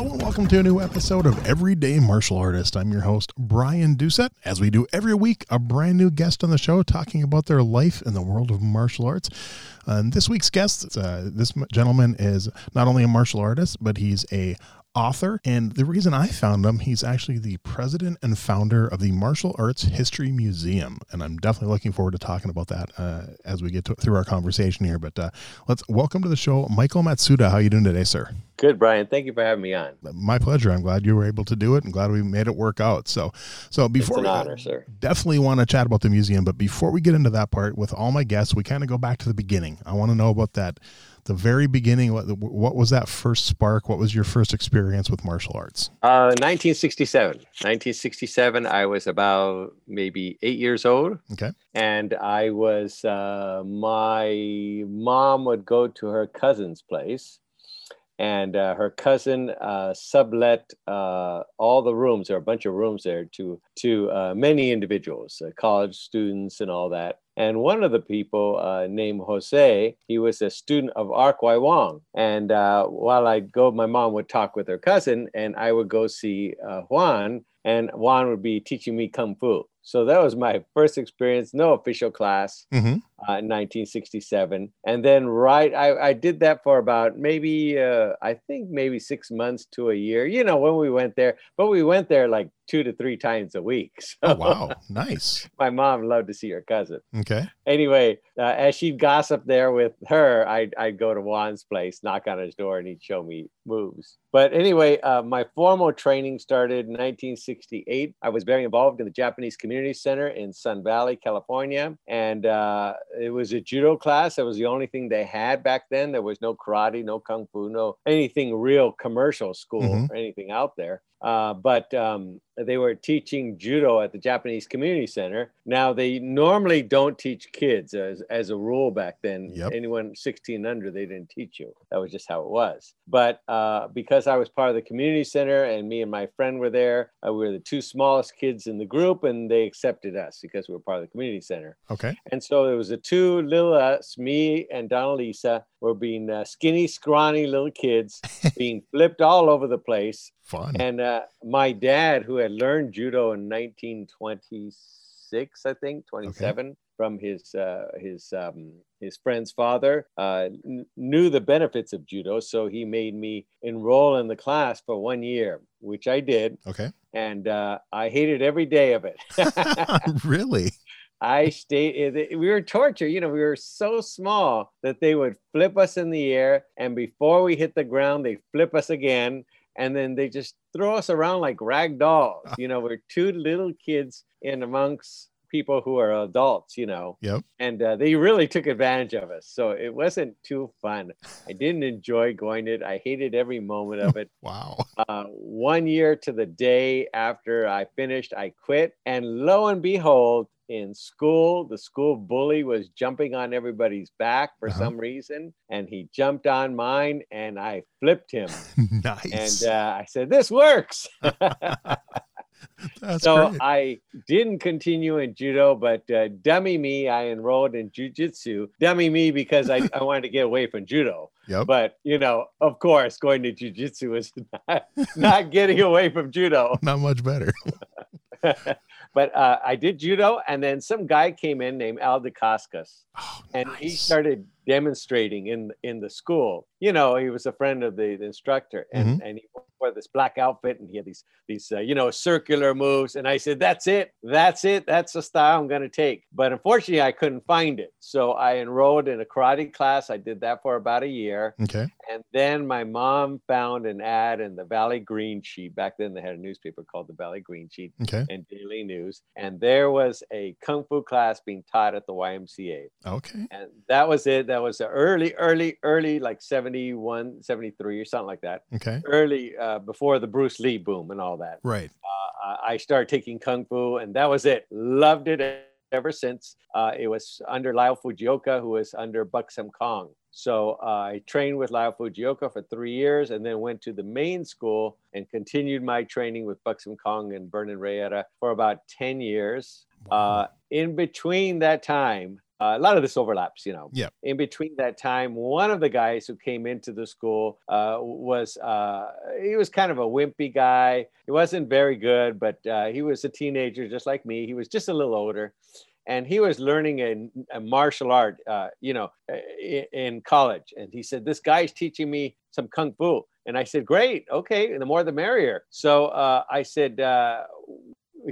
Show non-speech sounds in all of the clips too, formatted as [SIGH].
Hello and welcome to a new episode of Everyday Martial Artist. I'm your host, Brian Doucette. As we do every week, a brand new guest on the show talking about their life in the world of martial arts. And this week's guest, uh, this gentleman is not only a martial artist, but he's a author. And the reason I found him, he's actually the president and founder of the Martial Arts History Museum. And I'm definitely looking forward to talking about that uh, as we get to, through our conversation here. But uh, let's welcome to the show, Michael Matsuda. How are you doing today, sir? Good, Brian. Thank you for having me on. My pleasure. I'm glad you were able to do it and glad we made it work out. So, so before it's an we, honor, sir. Definitely want to chat about the museum, but before we get into that part with all my guests, we kind of go back to the beginning. I want to know about that the very beginning what, what was that first spark? What was your first experience with martial arts? Uh 1967 1967 i was about maybe eight years old. Okay. And i was uh my mom would go to her cousin's place and uh, her cousin uh, sublet uh, all the rooms. There are a bunch of rooms there to to uh, many individuals, uh, college students, and all that. And one of the people uh, named Jose, he was a student of Ark Yuey Wong. And while I'd go, my mom would talk with her cousin, and I would go see Juan, and Juan would be teaching me kung fu. So that was my first experience, no official class mm-hmm. Uh, in 1967. And then, right, I, I did that for about maybe, uh, I think maybe six months to a year, you know, when we went there. But we went there like two to three times a week. [LAUGHS] So oh, wow. Nice. [LAUGHS] my mom loved to see her cousin. Okay. Anyway, uh, as she'd gossip there with her, I'd, I'd go to Juan's place, knock on his door, and he'd show me moves. But anyway, uh, my formal training started in 1968. I was very involved in the Japanese Community Center in Sun Valley, California. And uh, it was a judo class. That was the only thing they had back then. There was no karate, no kung fu, no anything real commercial school mm-hmm. or anything out there. Uh, but um, they were teaching judo at the Japanese Community Center. Now they normally don't teach kids as, as a rule back then. Yep. Anyone 16 under, they didn't teach you. That was just how it was. But uh, because I was part of the community center and me and my friend were there, uh, we were the two smallest kids in the group, and they accepted us because we were part of the community center. Okay. And so there was the two little us, me and Donalisa, were being uh, skinny, scrawny little kids [LAUGHS] being flipped all over the place. Fun. And uh, my dad, who had learned judo in 1926, I think, 27, okay. from his uh, his um, his friend's father, uh, n- knew the benefits of judo, so he made me enroll in the class for one year, which I did. Okay. And uh, I hated every day of it. [LAUGHS] [LAUGHS] really? I stayed, eh, we were tortured. You know, we were so small that they would flip us in the air. And before we hit the ground, they flip us again. And then they just throw us around like rag dolls. [LAUGHS] You know, we're two little kids in amongst people who are adults, you know. Yep. And uh, they really took advantage of us. So it wasn't too fun. I didn't enjoy going it. I hated every moment of it. [LAUGHS] wow. Uh, one year to the day after I finished, I quit. And lo and behold, in school. The school bully was jumping on everybody's back for uh-huh. some reason, and he jumped on mine, and I flipped him. [LAUGHS] nice. And uh, I said, "This works." [LAUGHS] [LAUGHS] So great. I didn't continue in judo, but uh, dummy me, I enrolled in jujitsu. Dummy me because I, I wanted to get away from judo. Yep. But you know, of course, going to jujitsu is not, not getting away from judo. Not much better. But uh, I did judo, and then some guy came in named Al Dacascos, oh, and nice. he started demonstrating in in the school. You know, he was a friend of the, the instructor, and Mhm. and he wore this black outfit and he had these these uh, you know circular moves and i said that's it that's it that's the style i'm going to take but unfortunately i couldn't find it so i enrolled in a karate class i did that for about a year Okay. and then my mom found an ad in the valley green sheet back then they had a newspaper called the valley green sheet Okay. and daily news and there was a kung fu class being taught at the ymca Okay. and that was it that was the early early early like 71 73 or something like that Okay. early uh, before the Bruce Lee boom and all that. Right. Uh, I started taking kung fu, and that was it. Loved it ever since. Uh, it was under Lyle Fujioka, who was under Buck Sam Kong. So uh, I trained with Lyle Fujioka for three years, and then went to the main school and continued my training with Buck Sam Kong and Vernon Rieta for about ten years. Uh, in between that time, a lot of this overlaps, you know. Yeah. In between that time, one of the guys who came into the school uh, was uh, he was kind of a wimpy guy. He wasn't very good, but uh, he was a teenager just like me. He was just a little older, and he was learning a, a martial art, uh, you know, in, in college. And he said, "This guy's teaching me some kung fu." And I said, "Great, okay, the more the merrier." So uh, I said.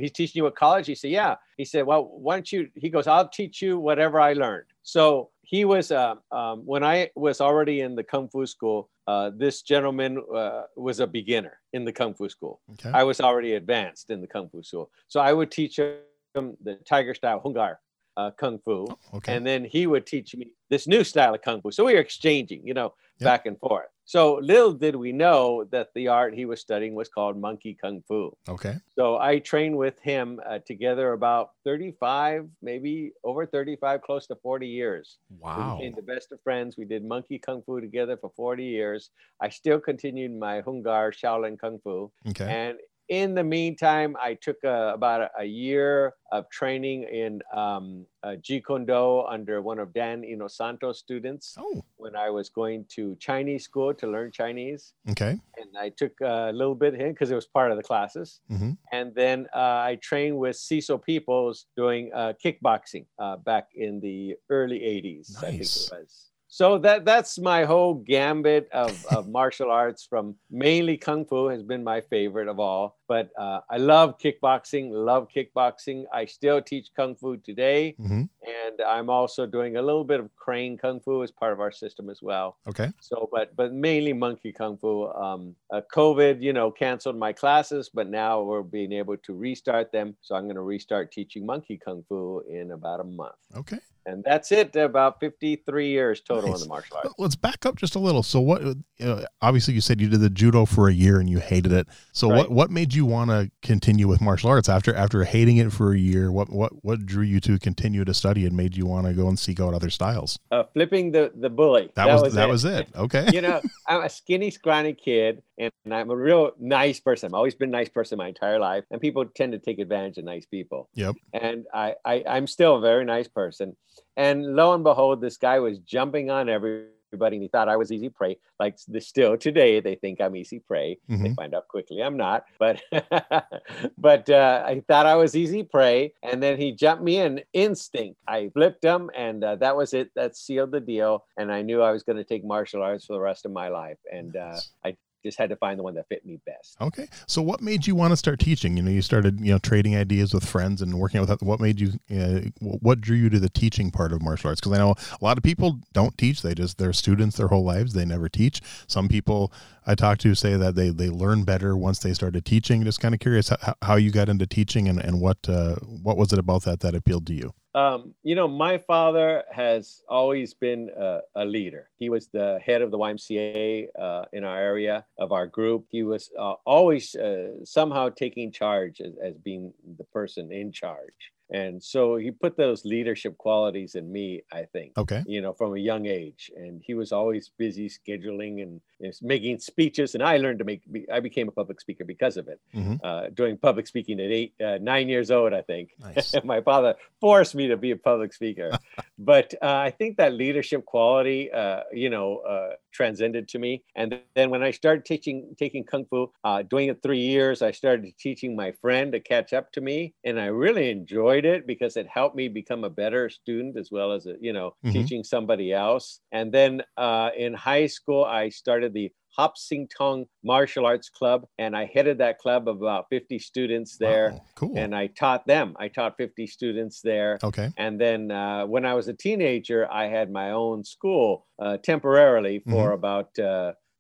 He's teaching you at college he said yeah he said well why don't you he goes i'll teach you whatever i learned so he was uh, um, when i was already in the kung fu school uh, this gentleman uh, was a beginner in the kung fu school Okay. i was already advanced in the kung fu school so i would teach him the tiger style Hung Gar uh, kung fu Okay. and then he would teach me this new style of kung fu. So we were exchanging, you know, Yep. back and forth. So little did we know that the art he was studying was called monkey kung fu. okay. So I trained with him uh, together about 35, maybe over 35, close to 40 years. We Wow. became the best of friends. We did monkey kung fu together for 40 years. I still continued my Hung Gar Shaolin kung fu. Okay. And in the meantime, I took uh about a, a year of training in um, uh, Jeet Kune Do under one of Dan Inosanto's students Oh. when I was going to Chinese school to learn Chinese. Okay. And I took a little bit him because it was part of the classes. hmm And then uh, I trained with Cecil Peoples doing uh, kickboxing uh, back in the early 80s, I think Nice. it was. So that that's my whole gambit of, of [LAUGHS] martial arts from mainly Kung Fu has been my favorite of all. But uh, I love kickboxing, love kickboxing. I still teach Kung Fu today. hmm And I'm also doing a little bit of Crane Kung Fu as part of our system as well. Okay. So, but but mainly monkey kung fu. Um, uh, COVID, you know, canceled my classes, but now we're being able to restart them. So I'm going to restart teaching monkey kung fu in about a month, Okay. And that's it. About 53 years total Nice. in the martial arts. Let's back up just a little. So, what? Uh, obviously, you said you did the judo for a year and you hated it. So, what Right. what made you want to continue with martial arts after after hating it for a year? What what what drew you to continue to study and made you want to go and seek out other styles? Uh, flipping the the bully. That, was, that was it. [LAUGHS] Okay. you know, I'm a skinny, scrawny kid, and I'm a real nice person. I've always been a nice person my entire life, and people tend to take advantage of nice people. Yep. And I, I I'm still a very nice person. And lo and behold, this guy was jumping on everybody, and he thought I was easy prey. Like still today, they think I'm easy prey. They Mhm. find out quickly I'm not. But [LAUGHS] but uh, I thought I was easy prey, and then he jumped me in instinct. I flipped him, and uh, that was it. That sealed the deal. And I knew I was going to take martial arts for the rest of my life. And uh, I just had to find the one that fit me best. Okay. So, what made you want to start teaching? You know, you started you know trading ideas with friends and working out with. What made you? Uh, what drew you to the teaching part of martial arts? Because I know a lot of people don't teach. They just they're students their whole lives. They never teach. Some people I talk to say that they they learn better once they started teaching. Just kind of curious how, how you got into teaching and and what uh, what was it about that that appealed to you? Um, you know, my father has always been a, a leader. He was the head of the YMCA uh, in our area of our group. He was uh, always uh, somehow taking charge as, as being the person in charge. And so he put those leadership qualities in me, I think. Okay. you know, from a young age. And he was always busy scheduling and know, making speeches. And I learned to make, I became a public speaker because of it. Mhm. Uh, doing public speaking at eight, uh, nine years old, I think. Nice. [LAUGHS] My father forced me to be a public speaker. [LAUGHS] but uh, I think that leadership quality, uh, you know, uh, transcended to me. And then when I started teaching, taking Kung Fu, uh, doing it three years, I started teaching my friend to catch up to me. And I really enjoyed it because it helped me become a better student as well as, a, you know, Mhm. teaching somebody else. And then uh, in high school, I started the Hop Sing Tong Martial Arts Club, and I headed that club of about 50 students there. Wow, cool. And I taught them. I taught 50 students there. okay. And then uh, when I was a teenager, I had my own school uh, temporarily for about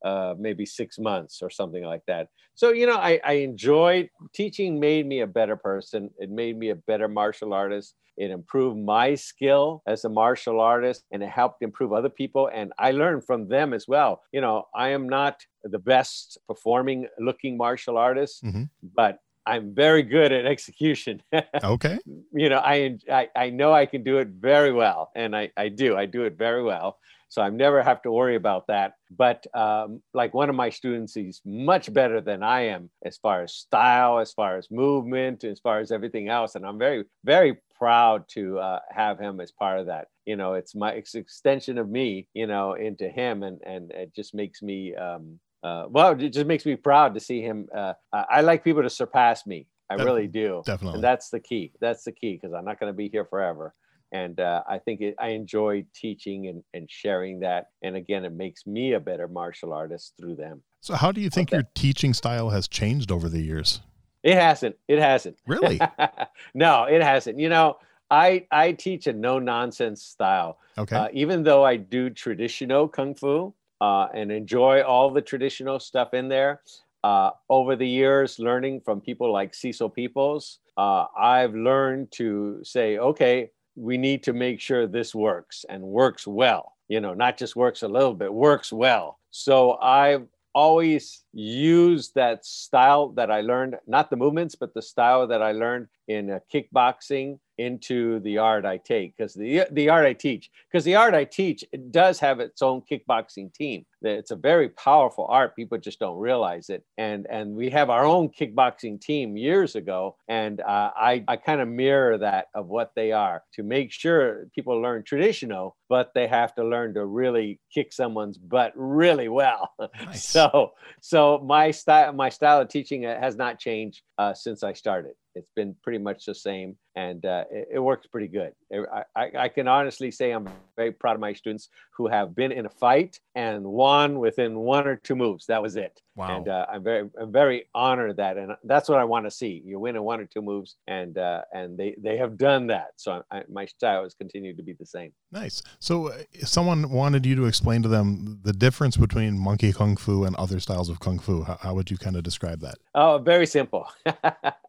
uh, maybe six months or something like that. So, you know, I, I enjoyed teaching, made me a better person. It made me a better martial artist. It improved my skill as a martial artist and it helped improve other people. And I learned from them as well. You know, I am not the best performing looking martial artist, Mhm. but I'm very good at execution. [LAUGHS] Okay. you know, I, I I know I can do it very well, and I I do. I do it very well. So I never have to worry about that. But um, like one of my students, he's much better than I am as far as style, as far as movement, as far as everything else. And I'm very, very proud to uh, have him as part of that. You know, it's my it's extension of me, you know, into him, and and it just makes me. Um, uh, well, it just makes me proud to see him. Uh, I I like people to surpass me. I really do. Definitely. And that's the key. That's the key because I'm not going to be here forever. And uh, I think it, I enjoy teaching and, and sharing that. And again, it makes me a better martial artist through them. So, how do you think Okay. your teaching style has changed over the years? It hasn't. It hasn't. Really? [LAUGHS] no, it hasn't. You know, I I teach a no nonsense style. Okay. Uh, even though I do traditional kung fu uh, and enjoy all the traditional stuff in there, uh, over the years, learning from people like Cecil Peoples, uh, I've learned to say, okay, we need to make sure this works and works well. You know, not just works a little bit, works well. So I've always used that style that I learned, not the movements, but the style that I learned in uh, kickboxing into the art I take because the the art I teach because the art I teach it does have its own kickboxing team. It's a very powerful art. People just don't realize it. And and we have our own kickboxing team years ago, and uh, I I kind of mirror that of what they are to make sure people learn traditional, but they have to learn to really kick someone's butt really well. [LAUGHS] Nice. So so my style my style of teaching uh, has not changed uh, since I started. It's been pretty much the same, and uh, it, it works pretty good. I, I, I can honestly say I'm very proud of my students who have been in a fight and won within one or two moves. That was it. wow. And uh, I'm very I'm very honored that, and that's what I want to see. You win in one or two moves, and uh, and they they have done that. So I, my style has continued to be the same. Nice. So, uh, if someone wanted you to explain to them the difference between monkey kung fu and other styles of kung fu. How, how would you kind of describe that? Oh, very simple. [LAUGHS]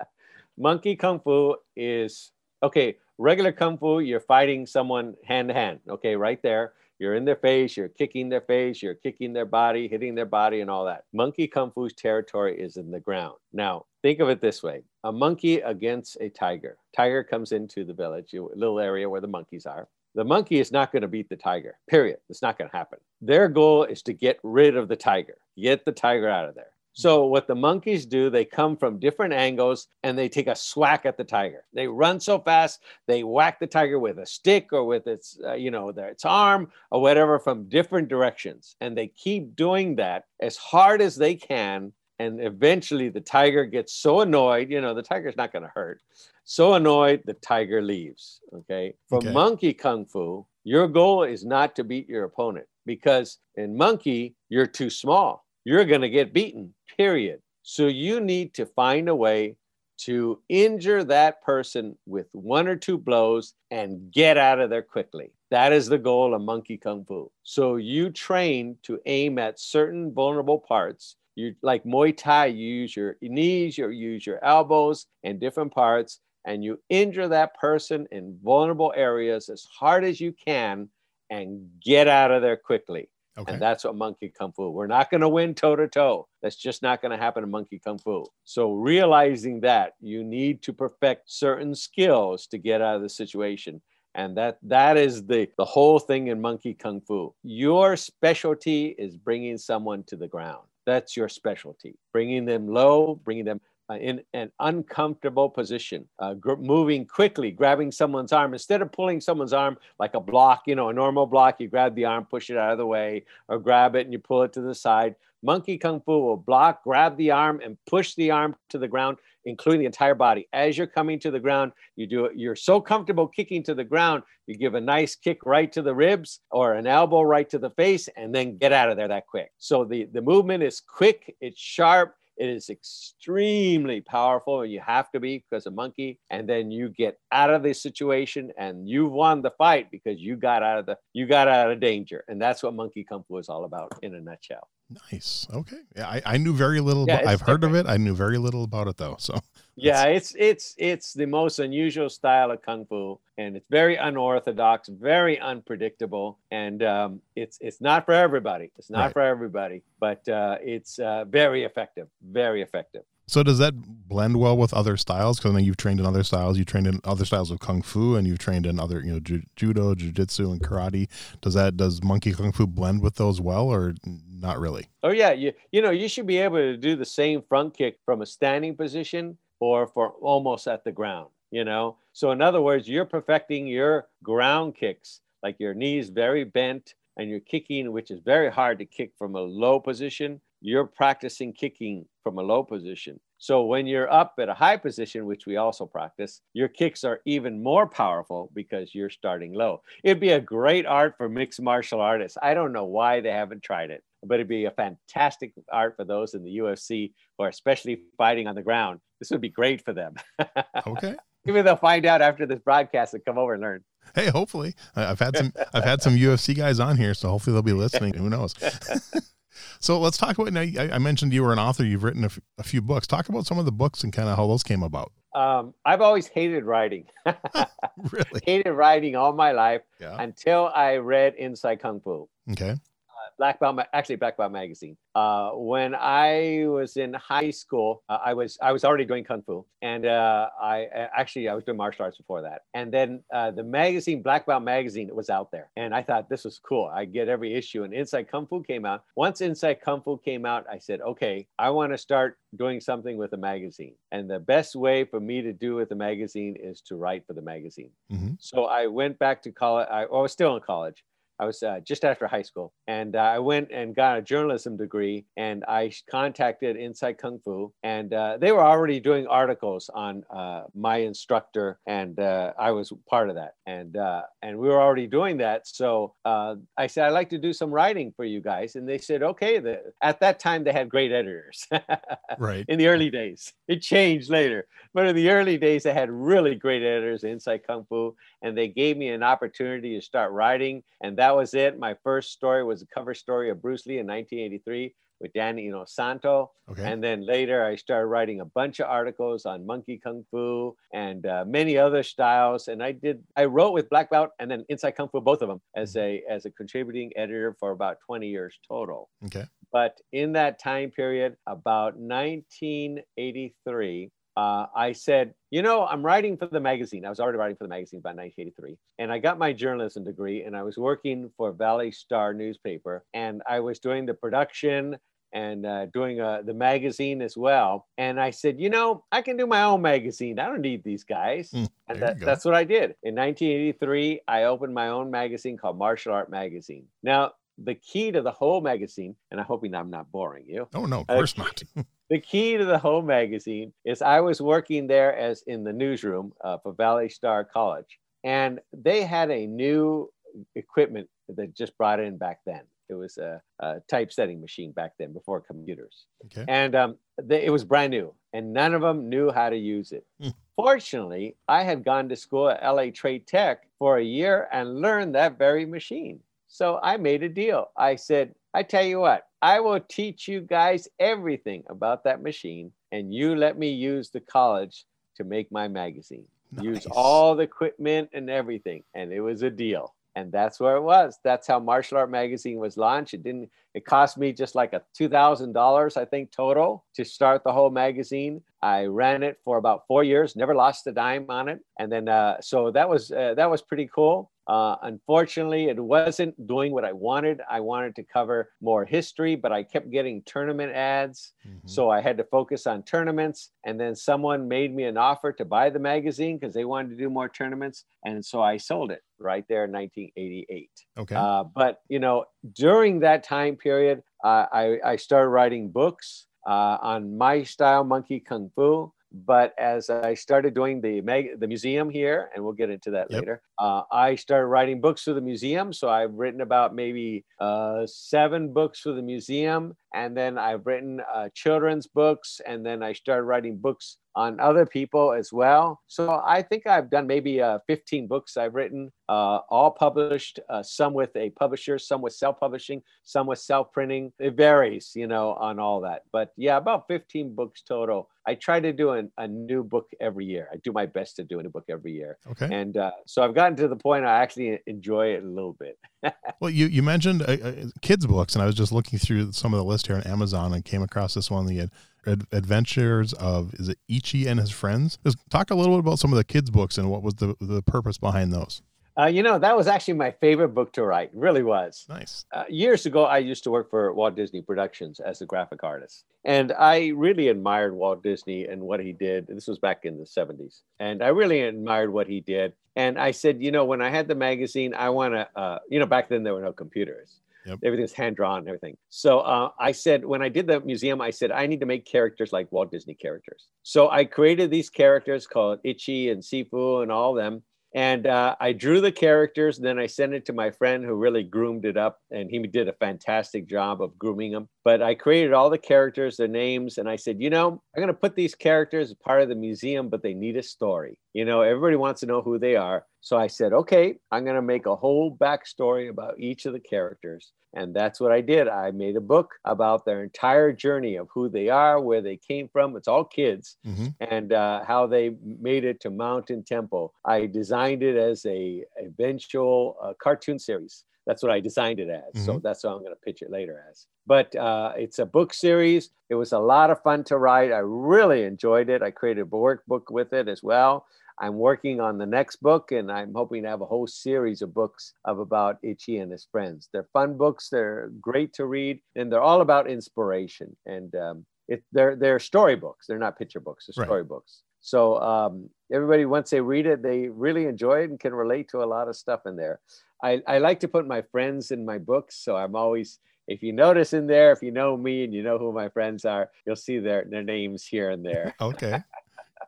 Monkey Kung Fu is okay. Regular Kung Fu, you're fighting someone hand to hand. Okay, right there. You're in their face, you're kicking their face, you're kicking their body, hitting their body, and all that. Monkey Kung Fu's territory is in the ground. Now, think of it this way a monkey against a tiger. Tiger comes into the village, a little area where the monkeys are. The monkey is not going to beat the tiger, period. It's not going to happen. Their goal is to get rid of the tiger, get the tiger out of there. So, what the monkeys do, they come from different angles and they take a swack at the tiger. They run so fast, they whack the tiger with a stick or with its, uh, you know, their, its arm or whatever from different directions. And they keep doing that as hard as they can. And eventually, the tiger gets so annoyed, you know, the tiger's not going to hurt. So annoyed, the tiger leaves. Okay. For Okay. monkey kung fu, your goal is not to beat your opponent because in monkey, you're too small. You're going to get beaten, period. So you need to find a way to injure that person with one or two blows and get out of there quickly. That is the goal of monkey kung fu. So you train to aim at certain vulnerable parts. You like Muay Thai, you use your knees, you use your elbows and different parts, and you injure that person in vulnerable areas as hard as you can and get out of there quickly. Okay. And that's what Monkey Kung Fu. We're not going to win toe to toe. That's just not going to happen in Monkey Kung Fu. So realizing that you need to perfect certain skills to get out of the situation. And that that is the the whole thing in Monkey Kung Fu. Your specialty is bringing someone to the ground. That's your specialty. Bringing them low, bringing them in an uncomfortable position, uh, gr- moving quickly, grabbing someone's arm instead of pulling someone's arm like a block, you know, a normal block. You grab the arm, push it out of the way, or grab it and you pull it to the side. Monkey Kung Fu will block, grab the arm, and push the arm to the ground, including the entire body. As you're coming to the ground, you do it. You're so comfortable kicking to the ground, you give a nice kick right to the ribs or an elbow right to the face, and then get out of there that quick. So the, the movement is quick, it's sharp, it is extremely powerful, and you have to be because a monkey. And then you get out of the situation, and you've won the fight because you got out of the you got out of danger. And that's what monkey kung fu is all about in a nutshell. Nice. Okay. Yeah, I, I knew very little. Yeah, about, I've different. heard of it. I knew very little about it though. So yeah, it's it's it's the most unusual style of kung fu, and it's very unorthodox, very unpredictable, and um, it's it's not for everybody. It's not right. for everybody, but uh, it's uh, very effective. Very effective. So does that blend well with other styles? Because I know you've trained in other styles. You trained in other styles of kung fu, and you've trained in other, you know, ju- judo, jujitsu, and karate. Does that does monkey kung fu blend with those well, or not really? Oh yeah, you you know you should be able to do the same front kick from a standing position or for almost at the ground. You know, so in other words, you're perfecting your ground kicks, like your knees very bent, and you're kicking, which is very hard to kick from a low position you're practicing kicking from a low position. So when you're up at a high position, which we also practice, your kicks are even more powerful because you're starting low. It'd be a great art for mixed martial artists. I don't know why they haven't tried it, but it'd be a fantastic art for those in the UFC who are especially fighting on the ground. This would be great for them. [LAUGHS] Okay. Maybe they'll find out after this broadcast and come over and learn. Hey, hopefully, I've had some I've had some UFC guys on here, so hopefully they'll be listening. Who knows? [LAUGHS] So let's talk about now. I, mentioned you were an author. You've written a, f- a few books. Talk about some of the books and kind of how those came about. Um, I've always hated writing. [LAUGHS] [LAUGHS] really? hated writing all my life yeah. until I read Inside Kung Fu. Okay. Black Belt, actually Black Belt magazine. Uh, when I was in high school, uh, I was I was already doing kung fu, and uh, I actually I was doing martial arts before that. And then uh, the magazine Black Belt magazine was out there, and I thought this was cool. I get every issue, and Inside Kung Fu came out. Once Inside Kung Fu came out, I said, okay, I want to start doing something with a magazine, and the best way for me to do with a magazine is to write for the magazine. Mm-hmm. So I went back to college. I, I was still in college I was uh, just after high school, and uh, I went and got a journalism degree, and I contacted Inside Kung Fu, and uh, they were already doing articles on uh, my instructor, and uh, I was part of that, and uh, and we were already doing that. So I said I'd like to do some writing for you guys, and they said okay. The, at that time, they had great editors, [LAUGHS] right? In the early days, it changed later, but in the early days, they had really great editors, Inside Kung Fu, and they gave me an opportunity to start writing, and that was it. My first story was a cover story of Bruce Lee in 1983 with Danny Inosanto. Okay. And then later I started writing a bunch of articles on monkey kung fu and uh, many other styles. And I did, I wrote with Black Belt and then Inside Kung Fu, both of them as mm-hmm. a, as a contributing editor for about 20 years total. Okay. But in that time period, about 1983, uh, I said, you know, I'm writing for the magazine. I was already writing for the magazine by 1983. And I got my journalism degree and I was working for Valley Star newspaper and I was doing the production and uh, doing uh, the magazine as well. And I said, you know, I can do my own magazine. I don't need these guys. Mm, and that, that's what I did. In 1983, I opened my own magazine called Martial Art Magazine. Now, the key to the whole magazine, and I'm hoping I'm not boring you. Oh, no, of course uh, not. [LAUGHS] the key to the whole magazine is I was working there as in the newsroom uh, for Valley Star College, and they had a new equipment that just brought in back then. It was a, a typesetting machine back then before computers, okay. and um, they, it was brand new, and none of them knew how to use it. Mm. Fortunately, I had gone to school at LA Trade Tech for a year and learned that very machine. So I made a deal. I said, I tell you what, I will teach you guys everything about that machine, and you let me use the college to make my magazine. Nice. Use all the equipment and everything. And it was a deal. And that's where it was. That's how Martial Art Magazine was launched. It didn't, it cost me just like a $2,000, I think, total to start the whole magazine. I ran it for about four years, never lost a dime on it. And then, uh, so that was, uh, that was pretty cool. Uh, unfortunately, it wasn't doing what I wanted. I wanted to cover more history, but I kept getting tournament ads. Mm-hmm. So I had to focus on tournaments. And then someone made me an offer to buy the magazine because they wanted to do more tournaments. And so I sold it right there in 1988. Okay. Uh, but, you know, during that time period, uh, I, I started writing books uh, on my style, Monkey Kung Fu. But as I started doing the mag- the museum here, and we'll get into that yep. later, uh, I started writing books for the museum. So I've written about maybe uh, seven books for the museum, and then I've written uh, children's books, and then I started writing books on other people as well. So I think I've done maybe uh, 15 books I've written, uh, all published, uh, some with a publisher, some with self publishing, some with self printing. It varies, you know, on all that. But yeah, about 15 books total. I try to do an, a new book every year. I do my best to do a new book every year. Okay. And uh, so I've gotten to the point I actually enjoy it a little bit. [LAUGHS] [LAUGHS] well, you, you mentioned uh, uh, kids' books, and I was just looking through some of the list here on Amazon and came across this one. The Ad- Adventures of is it Ichi and his friends? Just talk a little bit about some of the kids' books and what was the the purpose behind those. Uh, you know, that was actually my favorite book to write. Really was. Nice. Uh, years ago, I used to work for Walt Disney Productions as a graphic artist. And I really admired Walt Disney and what he did. This was back in the 70s. And I really admired what he did. And I said, you know, when I had the magazine, I want to, uh, you know, back then there were no computers. Yep. Everything's hand drawn and everything. So uh, I said, when I did the museum, I said, I need to make characters like Walt Disney characters. So I created these characters called Ichi and Sifu and all of them. And uh, I drew the characters, and then I sent it to my friend who really groomed it up, and he did a fantastic job of grooming them. But I created all the characters, their names, and I said, you know, I'm going to put these characters as part of the museum, but they need a story. You know, everybody wants to know who they are. So I said, okay, I'm going to make a whole backstory about each of the characters. And that's what I did. I made a book about their entire journey of who they are, where they came from. It's all kids, mm-hmm. and uh, how they made it to Mountain Temple. I designed it as a eventual uh, cartoon series. That's what I designed it as. Mm-hmm. So that's what I'm going to pitch it later as. But uh, it's a book series. It was a lot of fun to write. I really enjoyed it. I created a workbook with it as well. I'm working on the next book, and I'm hoping to have a whole series of books of about Ichi and his friends. They're fun books. They're great to read, and they're all about inspiration. And um, it, they're they're storybooks. They're not picture books. They're storybooks. Right. So um, everybody, once they read it, they really enjoy it and can relate to a lot of stuff in there. I, I like to put my friends in my books, so I'm always if you notice in there, if you know me and you know who my friends are, you'll see their their names here and there. [LAUGHS] okay,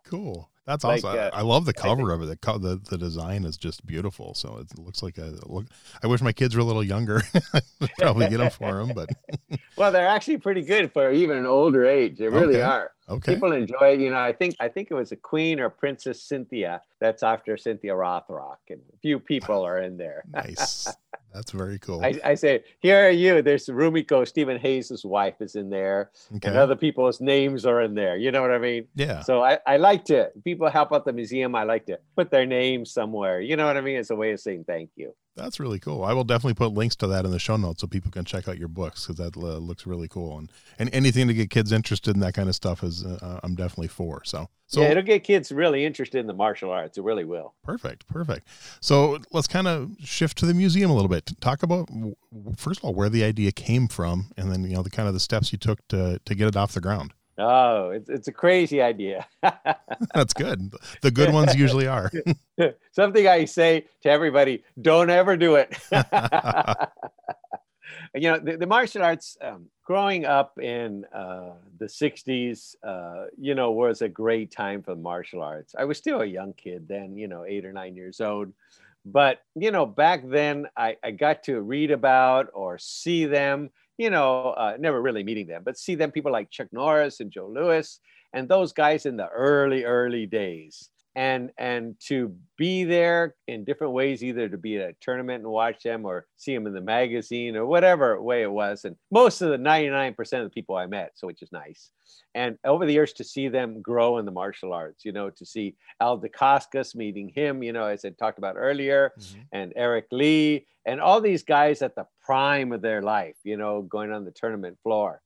cool. That's like, awesome. Uh, I love the cover think, of it. The, the, the design is just beautiful. So it looks like a look. I wish my kids were a little younger. [LAUGHS] probably get them for them, but [LAUGHS] well, they're actually pretty good for even an older age. They really okay. are. Okay. People enjoy it. You know, I think I think it was a Queen or Princess Cynthia. That's after Cynthia Rothrock, and a few people are in there. [LAUGHS] nice. That's very cool. I, I, say, here are you. There's Rumiko, Stephen Hayes' wife is in there, okay. and other people's names are in there. You know what I mean? Yeah. So I, I like to, people help out the museum. I like to put their name somewhere. You know what I mean? It's a way of saying thank you. That's really cool. I will definitely put links to that in the show notes so people can check out your books because that uh, looks really cool. And and anything to get kids interested in that kind of stuff is uh, uh, I'm definitely for. So so yeah, it'll get kids really interested in the martial arts. It really will. Perfect, perfect. So let's kind of shift to the museum a little bit. Talk about first of all where the idea came from, and then you know the kind of the steps you took to to get it off the ground. Oh, it's, it's a crazy idea. [LAUGHS] That's good. The good ones usually are. [LAUGHS] Something I say to everybody don't ever do it. [LAUGHS] you know, the, the martial arts, um, growing up in uh, the 60s, uh, you know, was a great time for martial arts. I was still a young kid then, you know, eight or nine years old. But, you know, back then I, I got to read about or see them you know, uh, never really meeting them, but see them people like Chuck Norris and Joe Lewis and those guys in the early, early days. And and to be there in different ways, either to be at a tournament and watch them or see them in the magazine or whatever way it was. And most of the 99% of the people I met, so which is nice. And over the years to see them grow in the martial arts, you know, to see Al Dacascos meeting him, you know, as I talked about earlier, mm-hmm. and Eric Lee, and all these guys at the prime of their life, you know, going on the tournament floor.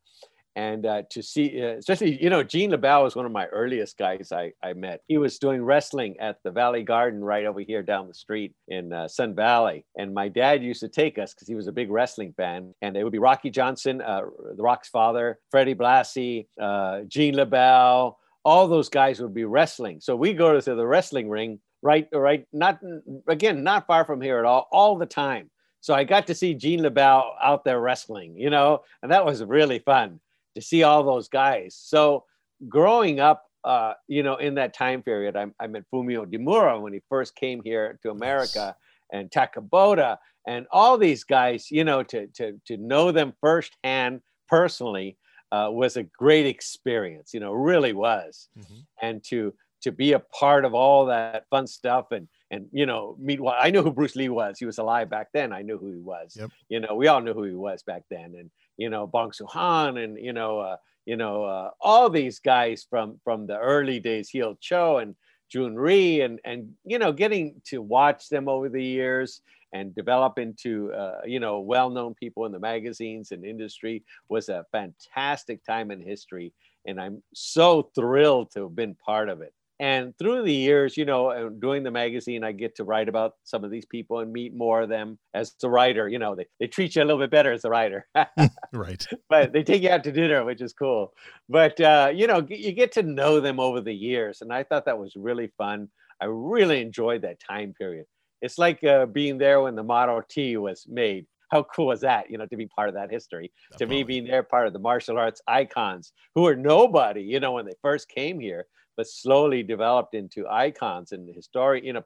And uh, to see, uh, especially, you know, Gene LeBell was one of my earliest guys I, I met. He was doing wrestling at the Valley Garden right over here down the street in uh, Sun Valley. And my dad used to take us because he was a big wrestling fan. And it would be Rocky Johnson, uh, The Rock's father, Freddie Blassie, uh, Gene LeBell, all those guys would be wrestling. So we go to the wrestling ring, right, right, not again, not far from here at all, all the time. So I got to see Gene LeBell out there wrestling, you know, and that was really fun to see all those guys. So growing up, uh, you know, in that time period, I, I met Fumio Demura when he first came here to America, and Tak Kubota, and all these guys. You know, to to to know them firsthand, personally, uh, was a great experience. You know, really was, mm-hmm. and to to be a part of all that fun stuff and and you know meet I knew who Bruce Lee was. He was alive back then. I knew who he was. Yep. You know, we all knew who he was back then, and you know Bong Soo Han and you know uh, you know uh, all these guys from from the early days, Hee Il Cho and Jhoon Rhee, and and you know getting to watch them over the years and develop into uh, you know well-known people in the magazines and industry was a fantastic time in history, and I'm so thrilled to have been part of it and through the years you know doing the magazine i get to write about some of these people and meet more of them as a writer. You know they, they treat you a little bit better as a writer. [LAUGHS] Right. But they take you out to dinner which is cool. But uh, you know you get to know them over the years and i thought that was really fun. I really enjoyed that time period. It's like uh, being there when the model t was made. How cool was that you know to be part of that history Definitely. to me being there part of the martial arts icons who are nobody you know when they first came here but slowly developed into icons and you know,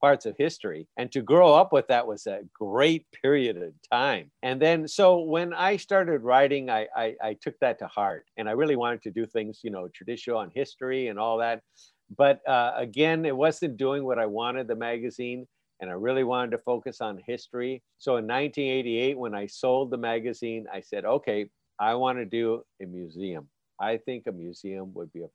parts of history. And to grow up with that was a great period of time. And then, so when I started writing, I, I, I took that to heart and I really wanted to do things, you know, traditional on history and all that. But uh, again, it wasn't doing what I wanted the magazine. And I really wanted to focus on history. So in 1988, when I sold the magazine, I said, okay, I want to do a museum. I think a museum would be a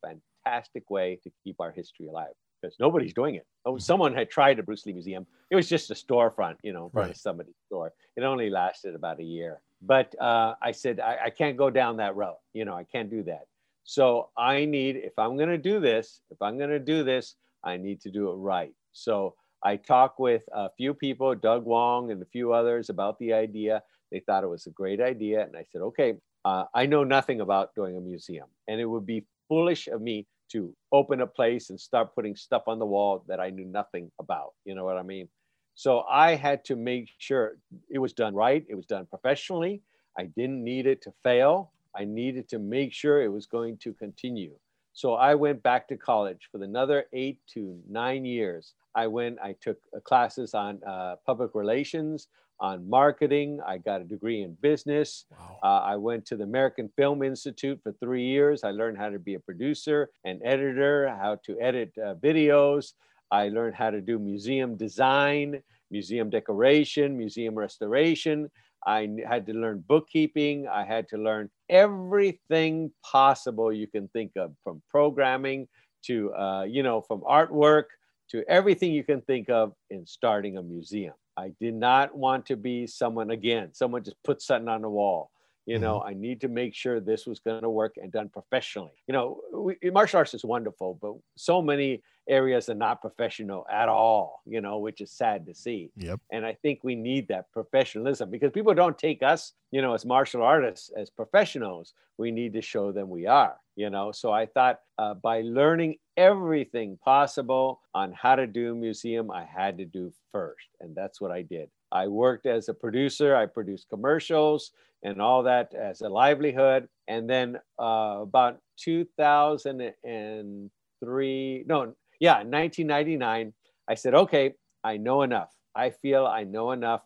fantastic way to keep our history alive because nobody's doing it. Oh, mm-hmm. someone had tried a Bruce Lee museum. It was just a storefront, you know, right. somebody's store. It only lasted about a year. But uh, I said, I, I can't go down that road. You know, I can't do that. So I need, if I'm going to do this, if I'm going to do this, I need to do it right. So I talked with a few people, Doug Wong and a few others about the idea. They thought it was a great idea. And I said, okay, uh, I know nothing about doing a museum. And it would be foolish of me to open a place and start putting stuff on the wall that I knew nothing about. You know what I mean? So I had to make sure it was done right, it was done professionally. I didn't need it to fail. I needed to make sure it was going to continue. So I went back to college for another eight to nine years. I went, I took uh, classes on uh, public relations, on marketing. I got a degree in business. Wow. Uh, I went to the American Film Institute for three years. I learned how to be a producer and editor, how to edit uh, videos. I learned how to do museum design, museum decoration, museum restoration. I had to learn bookkeeping. I had to learn everything possible you can think of from programming to, uh, you know, from artwork to everything you can think of in starting a museum. I did not want to be someone again, someone just put something on the wall. You know, mm-hmm. I need to make sure this was going to work and done professionally. You know, we, martial arts is wonderful, but so many areas are not professional at all, you know, which is sad to see. Yep. And I think we need that professionalism because people don't take us, you know, as martial artists as professionals. We need to show them we are, you know. So I thought uh, by learning everything possible on how to do a museum, I had to do first. And that's what I did. I worked as a producer, I produced commercials and all that as a livelihood. And then uh, about 2003, no, yeah, 1999, I said, okay, I know enough. I feel I know enough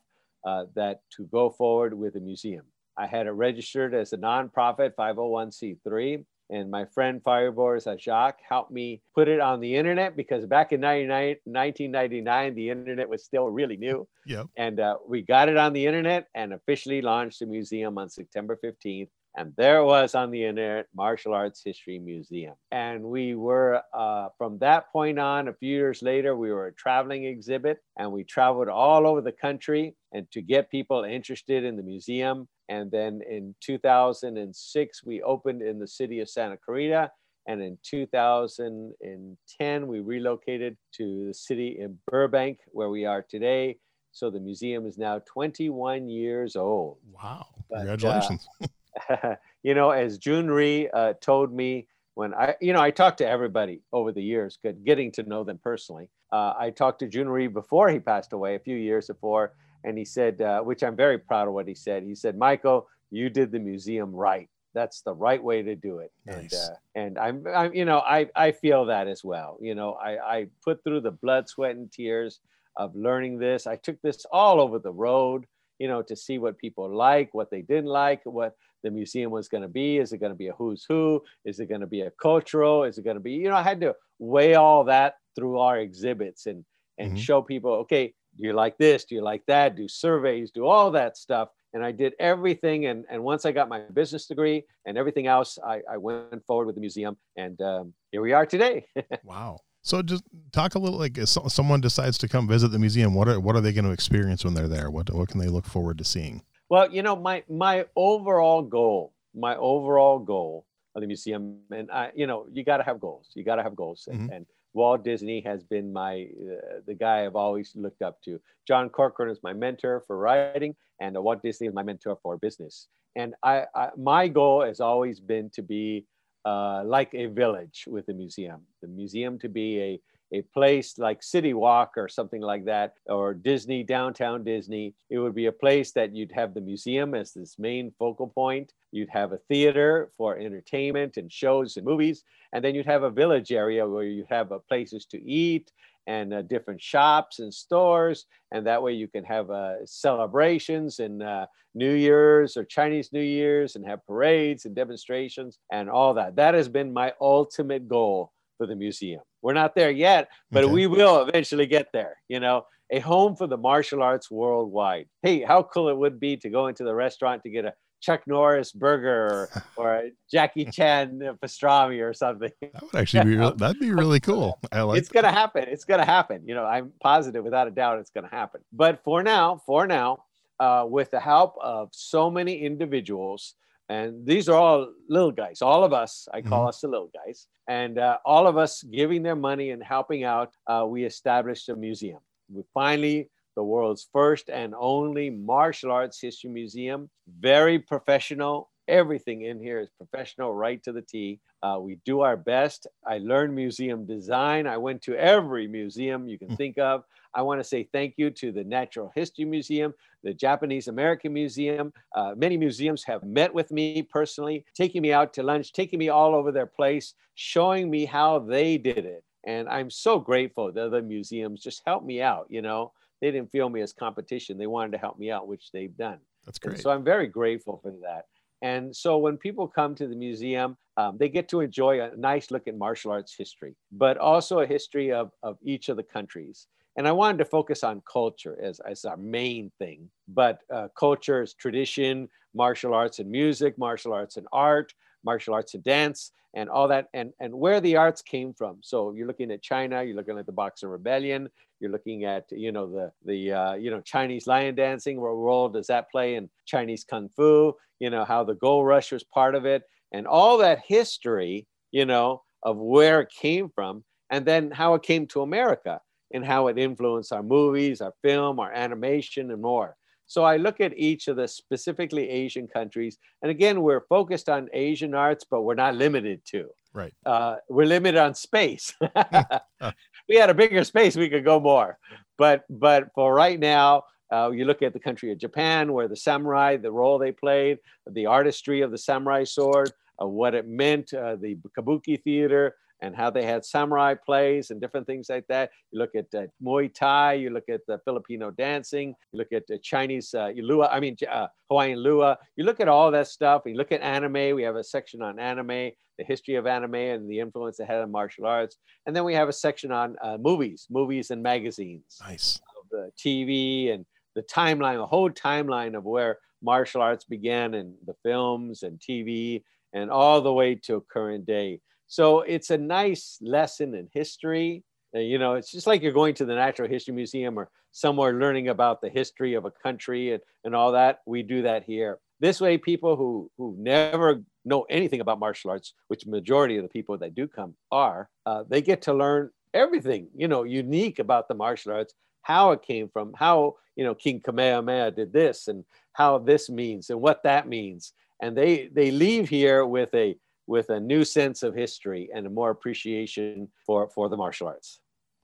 uh, that to go forward with a museum. I had it registered as a nonprofit 501c3 and my friend Firebores Jacques helped me put it on the internet because back in 1999, the internet was still really new. Yep. And uh, we got it on the internet and officially launched the museum on September 15th. And there it was on the internet, Martial Arts History Museum. And we were, uh, from that point on, a few years later, we were a traveling exhibit and we traveled all over the country and to get people interested in the museum. And then in 2006, we opened in the city of Santa Clarita. And in 2010, we relocated to the city in Burbank, where we are today. So the museum is now 21 years old. Wow. But, Congratulations. Uh, [LAUGHS] [LAUGHS] you know, as Jhoon Rhee uh, told me when I, you know, I talked to everybody over the years, getting to know them personally. Uh, I talked to Jhoon Rhee before he passed away, a few years before, and he said, uh, which I'm very proud of what he said. He said, Michael, you did the museum right. That's the right way to do it. Nice. And, uh, and I'm, I'm, you know, I, I feel that as well. You know, I, I put through the blood, sweat, and tears of learning this. I took this all over the road, you know, to see what people like, what they didn't like, what the museum was going to be. Is it going to be a who's who? Is it going to be a cultural? Is it going to be, you know, I had to weigh all that through our exhibits and and mm-hmm. show people, okay, do you like this? Do you like that? Do surveys, do all that stuff. And I did everything. And, and once I got my business degree and everything else, I, I went forward with the museum. And um, here we are today. [LAUGHS] wow. So just talk a little like if someone decides to come visit the museum, what are what are they going to experience when they're there? What what can they look forward to seeing? Well, you know, my my overall goal, my overall goal of the museum, and I, you know, you got to have goals. You got to have goals, and, mm-hmm. and, Walt Disney has been my uh, the guy I've always looked up to. John Corcoran is my mentor for writing, and Walt Disney is my mentor for business. And I, I my goal has always been to be uh, like a village with a museum. The museum to be a a place like City Walk or something like that, or Disney, downtown Disney, it would be a place that you'd have the museum as this main focal point. You'd have a theater for entertainment and shows and movies. And then you'd have a village area where you have uh, places to eat and uh, different shops and stores. And that way you can have uh, celebrations and uh, New Year's or Chinese New Year's and have parades and demonstrations and all that. That has been my ultimate goal for the museum. We're not there yet, but okay. we will eventually get there. You know, a home for the martial arts worldwide. Hey, how cool it would be to go into the restaurant to get a Chuck Norris burger or, [LAUGHS] or Jackie Chan pastrami or something. That would actually be real, that'd be [LAUGHS] really cool. I like. It's gonna happen. It's gonna happen. You know, I'm positive, without a doubt, it's gonna happen. But for now, for now, uh, with the help of so many individuals and these are all little guys all of us i call mm-hmm. us the little guys and uh, all of us giving their money and helping out uh, we established a museum we finally the world's first and only martial arts history museum very professional everything in here is professional right to the t uh, we do our best i learned museum design i went to every museum you can hmm. think of I want to say thank you to the Natural History Museum, the Japanese American Museum. Uh, many museums have met with me personally, taking me out to lunch, taking me all over their place, showing me how they did it. And I'm so grateful that the museums just helped me out. You know, they didn't feel me as competition. They wanted to help me out, which they've done. That's great. And so I'm very grateful for that. And so when people come to the museum, um, they get to enjoy a nice look at martial arts history, but also a history of, of each of the countries. And I wanted to focus on culture as, as our main thing, but uh, culture is tradition, martial arts and music, martial arts and art, martial arts and dance, and all that, and, and where the arts came from. So you're looking at China, you're looking at the Boxer Rebellion, you're looking at you know the the uh, you know Chinese lion dancing. What role does that play in Chinese kung fu? You know how the gold rush was part of it, and all that history, you know, of where it came from, and then how it came to America and how it influenced our movies, our film, our animation, and more. So I look at each of the specifically Asian countries, and again, we're focused on Asian arts, but we're not limited to. Right. Uh, we're limited on space. [LAUGHS] [LAUGHS] we had a bigger space, we could go more. But but for right now, uh, you look at the country of Japan, where the samurai, the role they played, the artistry of the samurai sword, uh, what it meant, uh, the kabuki theater, and how they had samurai plays and different things like that. You look at uh, Muay Thai, you look at the Filipino dancing, you look at the Chinese uh, Lua, I mean, uh, Hawaiian Lua. You look at all that stuff. You look at anime. We have a section on anime, the history of anime and the influence it had on martial arts. And then we have a section on uh, movies, movies and magazines. Nice. The TV and the timeline, the whole timeline of where martial arts began and the films and TV and all the way to current day. So it's a nice lesson in history. You know, it's just like you're going to the Natural History Museum or somewhere learning about the history of a country and, and all that. We do that here. This way, people who, who never know anything about martial arts, which majority of the people that do come are, uh, they get to learn everything, you know, unique about the martial arts, how it came from, how, you know, King Kamehameha did this and how this means and what that means. And they, they leave here with a, with a new sense of history and a more appreciation for, for the martial arts.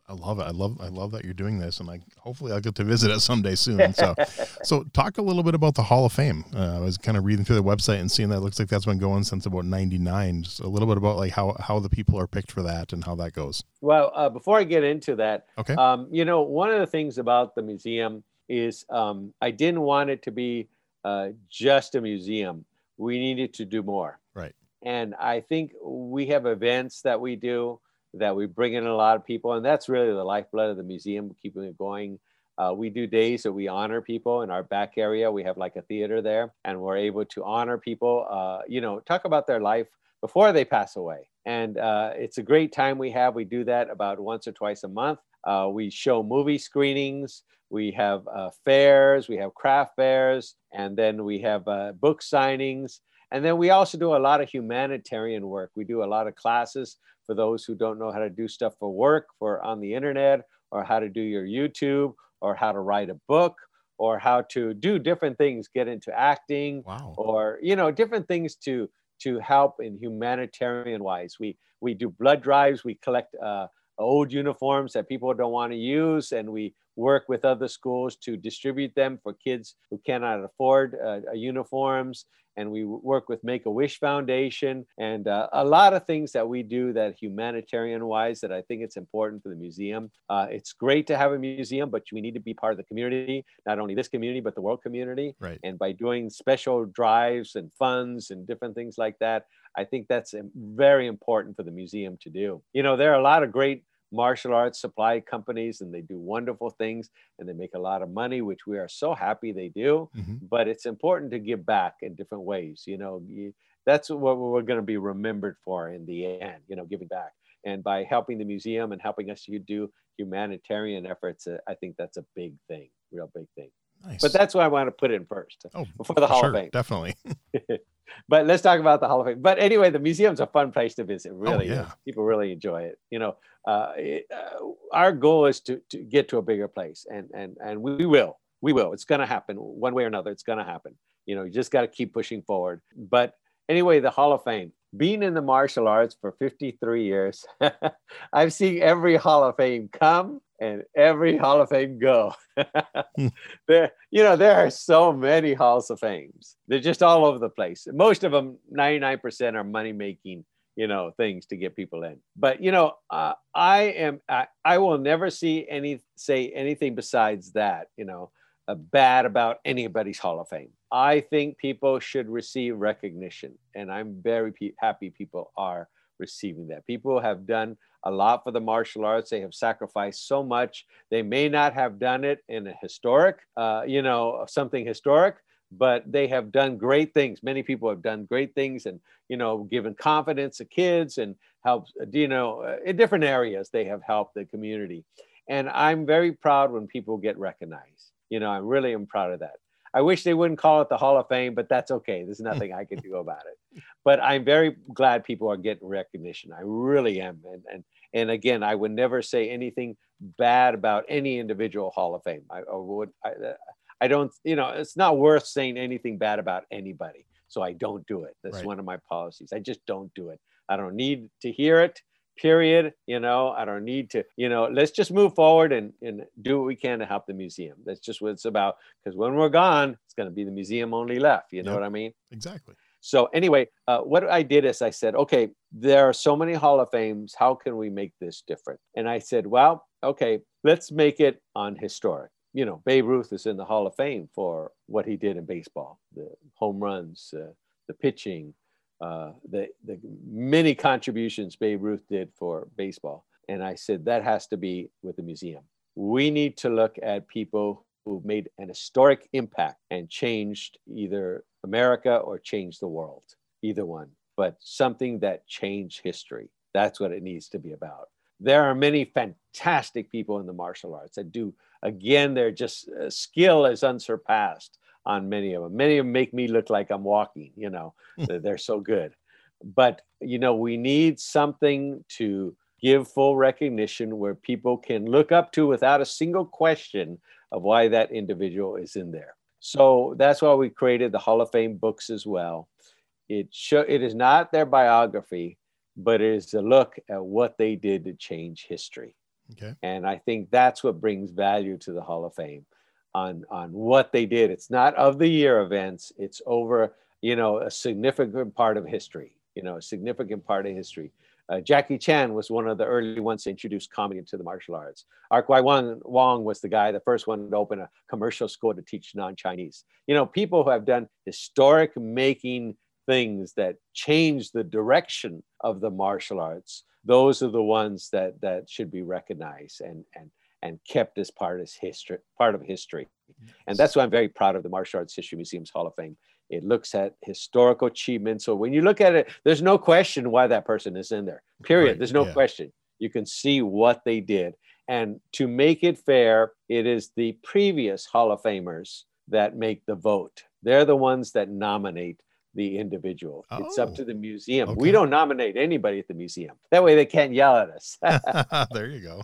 I love it. I love I love that you're doing this, and I hopefully I'll get to visit it someday soon. So, [LAUGHS] so talk a little bit about the Hall of Fame. Uh, I was kind of reading through the website and seeing that looks like that's been going since about '99. Just a little bit about like how how the people are picked for that and how that goes. Well, uh, before I get into that, okay, um, you know, one of the things about the museum is um, I didn't want it to be uh, just a museum. We needed to do more. And I think we have events that we do that we bring in a lot of people, and that's really the lifeblood of the museum, keeping it going. Uh, we do days that we honor people in our back area. We have like a theater there, and we're able to honor people. Uh, you know, talk about their life before they pass away, and uh, it's a great time we have. We do that about once or twice a month. Uh, we show movie screenings. We have uh, fairs. We have craft fairs, and then we have uh, book signings. And then we also do a lot of humanitarian work. We do a lot of classes for those who don't know how to do stuff for work, for on the internet, or how to do your YouTube, or how to write a book, or how to do different things, get into acting, wow. or you know, different things to to help in humanitarian wise. We we do blood drives. We collect uh, old uniforms that people don't want to use, and we work with other schools to distribute them for kids who cannot afford uh, uniforms and we work with Make a Wish Foundation and uh, a lot of things that we do that humanitarian wise that I think it's important for the museum. Uh, it's great to have a museum, but we need to be part of the community, not only this community, but the world community. Right. And by doing special drives and funds and different things like that, I think that's very important for the museum to do. You know, there are a lot of great martial arts supply companies and they do wonderful things and they make a lot of money which we are so happy they do. Mm-hmm. but it's important to give back in different ways you know you, that's what we're going to be remembered for in the end you know giving back. And by helping the museum and helping us to do humanitarian efforts uh, i think that's a big thing real big thing nice. but that's why i want to put it in first oh, before the hall sure, of fame definitely [LAUGHS] [LAUGHS] but let's talk about the Hall of Fame. But anyway, the museum's a fun place to visit. Oh, really, oh, yeah. people really enjoy it. You know, uh, it, uh, our goal is to, to get to a bigger place, and and and we will, we will. It's going to happen one way or another. It's going to happen. You know, you just got to keep pushing forward. But anyway, the Hall of Fame. Being in the martial arts for 53 years, [LAUGHS] I've seen every Hall of Fame come and every [LAUGHS] Hall of Fame go. Hmm. [LAUGHS] there, you know, there are so many Halls of Fames. They're just all over the place. Most of them, 99% are money making, you know, things to get people in. But you know, uh, I am, I, I will never see any say anything besides that. You know, uh, bad about anybody's Hall of Fame. I think people should receive recognition, and I'm very pe- happy people are receiving that. People have done a lot for the martial arts. They have sacrificed so much. They may not have done it in a historic, uh, you know, something historic, but they have done great things. Many people have done great things and, you know, given confidence to kids and helped, you know, uh, in different areas, they have helped the community. And I'm very proud when people get recognized. You know, I really am proud of that. I wish they wouldn't call it the Hall of Fame, but that's okay. There's [LAUGHS] nothing I can do about it. But I'm very glad people are getting recognition. I really am. And, and, and again, I would never say anything bad about any individual Hall of Fame. I, I would, I, uh, I, don't, you know, it's not worth saying anything bad about anybody. So I don't do it. That's right. one of my policies. I just don't do it. I don't need to hear it period you know i don't need to you know let's just move forward and, and do what we can to help the museum that's just what it's about because when we're gone it's going to be the museum only left you know yep. what i mean exactly so anyway uh, what i did is i said okay there are so many hall of fames how can we make this different and i said well okay let's make it on historic you know babe ruth is in the hall of fame for what he did in baseball the home runs uh, the pitching uh, the, the many contributions Babe Ruth did for baseball. And I said, that has to be with the museum. We need to look at people who made an historic impact and changed either America or change the world, either one, but something that changed history. That's what it needs to be about. There are many fantastic people in the martial arts that do, again, they're just uh, skill is unsurpassed on many of them. Many of them make me look like I'm walking, you know, hmm. they're so good. But, you know, we need something to give full recognition where people can look up to without a single question of why that individual is in there. So that's why we created the Hall of Fame books as well. It show it is not their biography, but it is a look at what they did to change history. Okay. And I think that's what brings value to the Hall of Fame on on what they did. It's not of the year events, it's over, you know, a significant part of history, you know, a significant part of history. Uh, Jackie Chan was one of the early ones to introduce comedy into the martial arts. Ark Yuey Wong, was the guy, the first one to open a commercial school to teach non-Chinese. You know, people who have done historic making things that change the direction of the martial arts. Those are the ones that that should be recognized and and and kept as part of history, part of history. And that's why I'm very proud of the Martial Arts History Museum's Hall of Fame it looks at historical achievements. So when you look at it, there's no question why that person is in there. Period. Right. There's no yeah. question. You can see what they did. And to make it fair, it is the previous Hall of Famers that make the vote. They're the ones that nominate the individual. Oh, it's up oh, to the museum. Okay. We don't nominate anybody at the museum. That way they can't yell at us. [LAUGHS] [LAUGHS] there you go.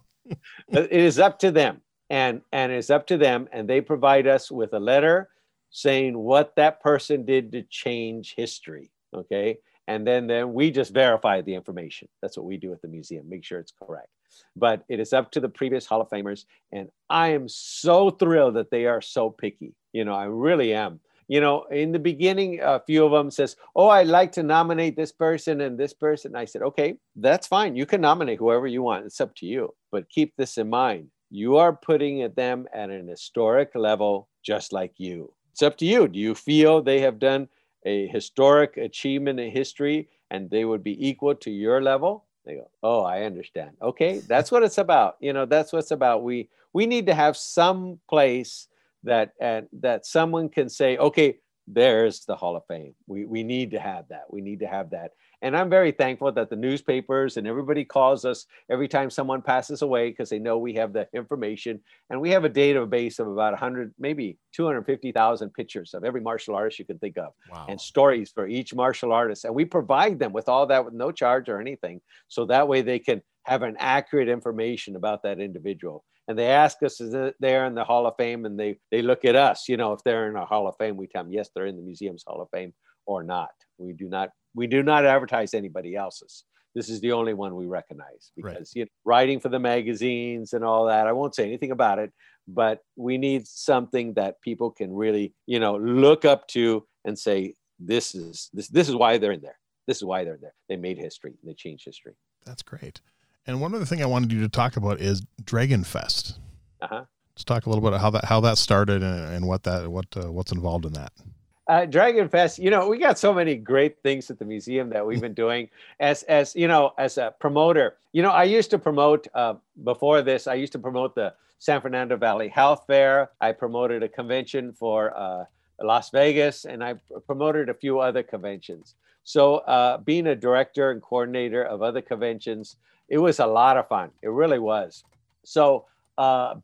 it is up to them. And and it's up to them and they provide us with a letter saying what that person did to change history. Okay. And then, then we just verify the information. That's what we do at the museum, make sure it's correct. But it is up to the previous Hall of Famers. And I am so thrilled that they are so picky. You know, I really am. You know, in the beginning, a few of them says, "Oh, I'd like to nominate this person and this person." I said, "Okay, that's fine. You can nominate whoever you want. It's up to you. But keep this in mind: you are putting them at an historic level, just like you it's up to you. Do you feel they have done a historic achievement in history and they would be equal to your level? They go, oh, I understand. Okay, that's what it's about. You know, that's what it's about. We we need to have some place that and that someone can say, okay, there's the Hall of Fame. We we need to have that. We need to have that. And I'm very thankful that the newspapers and everybody calls us every time someone passes away because they know we have the information. And we have a database of about 100, maybe 250,000 pictures of every martial artist you can think of wow. and stories for each martial artist. And we provide them with all that with no charge or anything. So that way they can have an accurate information about that individual and they ask us is it there in the hall of fame and they they look at us you know if they're in a hall of fame we tell them yes they're in the museum's hall of fame or not we do not we do not advertise anybody else's. This is the only one we recognize because right. you know, writing for the magazines and all that. I won't say anything about it, but we need something that people can really, you know, look up to and say, this is this this is why they're in there. This is why they're there. They made history. They changed history. That's great. And one other thing I wanted you to talk about is Dragon Fest. Uh-huh. Let's talk a little bit about how that how that started and, and what that what uh, what's involved in that uh, Dragon Fest, you know, we got so many great things at the museum that we've been doing as, as you know, as a promoter. You know, I used to promote uh, before this. I used to promote the San Fernando Valley Health Fair. I promoted a convention for uh, Las Vegas, and I promoted a few other conventions. So, uh, being a director and coordinator of other conventions, it was a lot of fun. It really was. So, uh,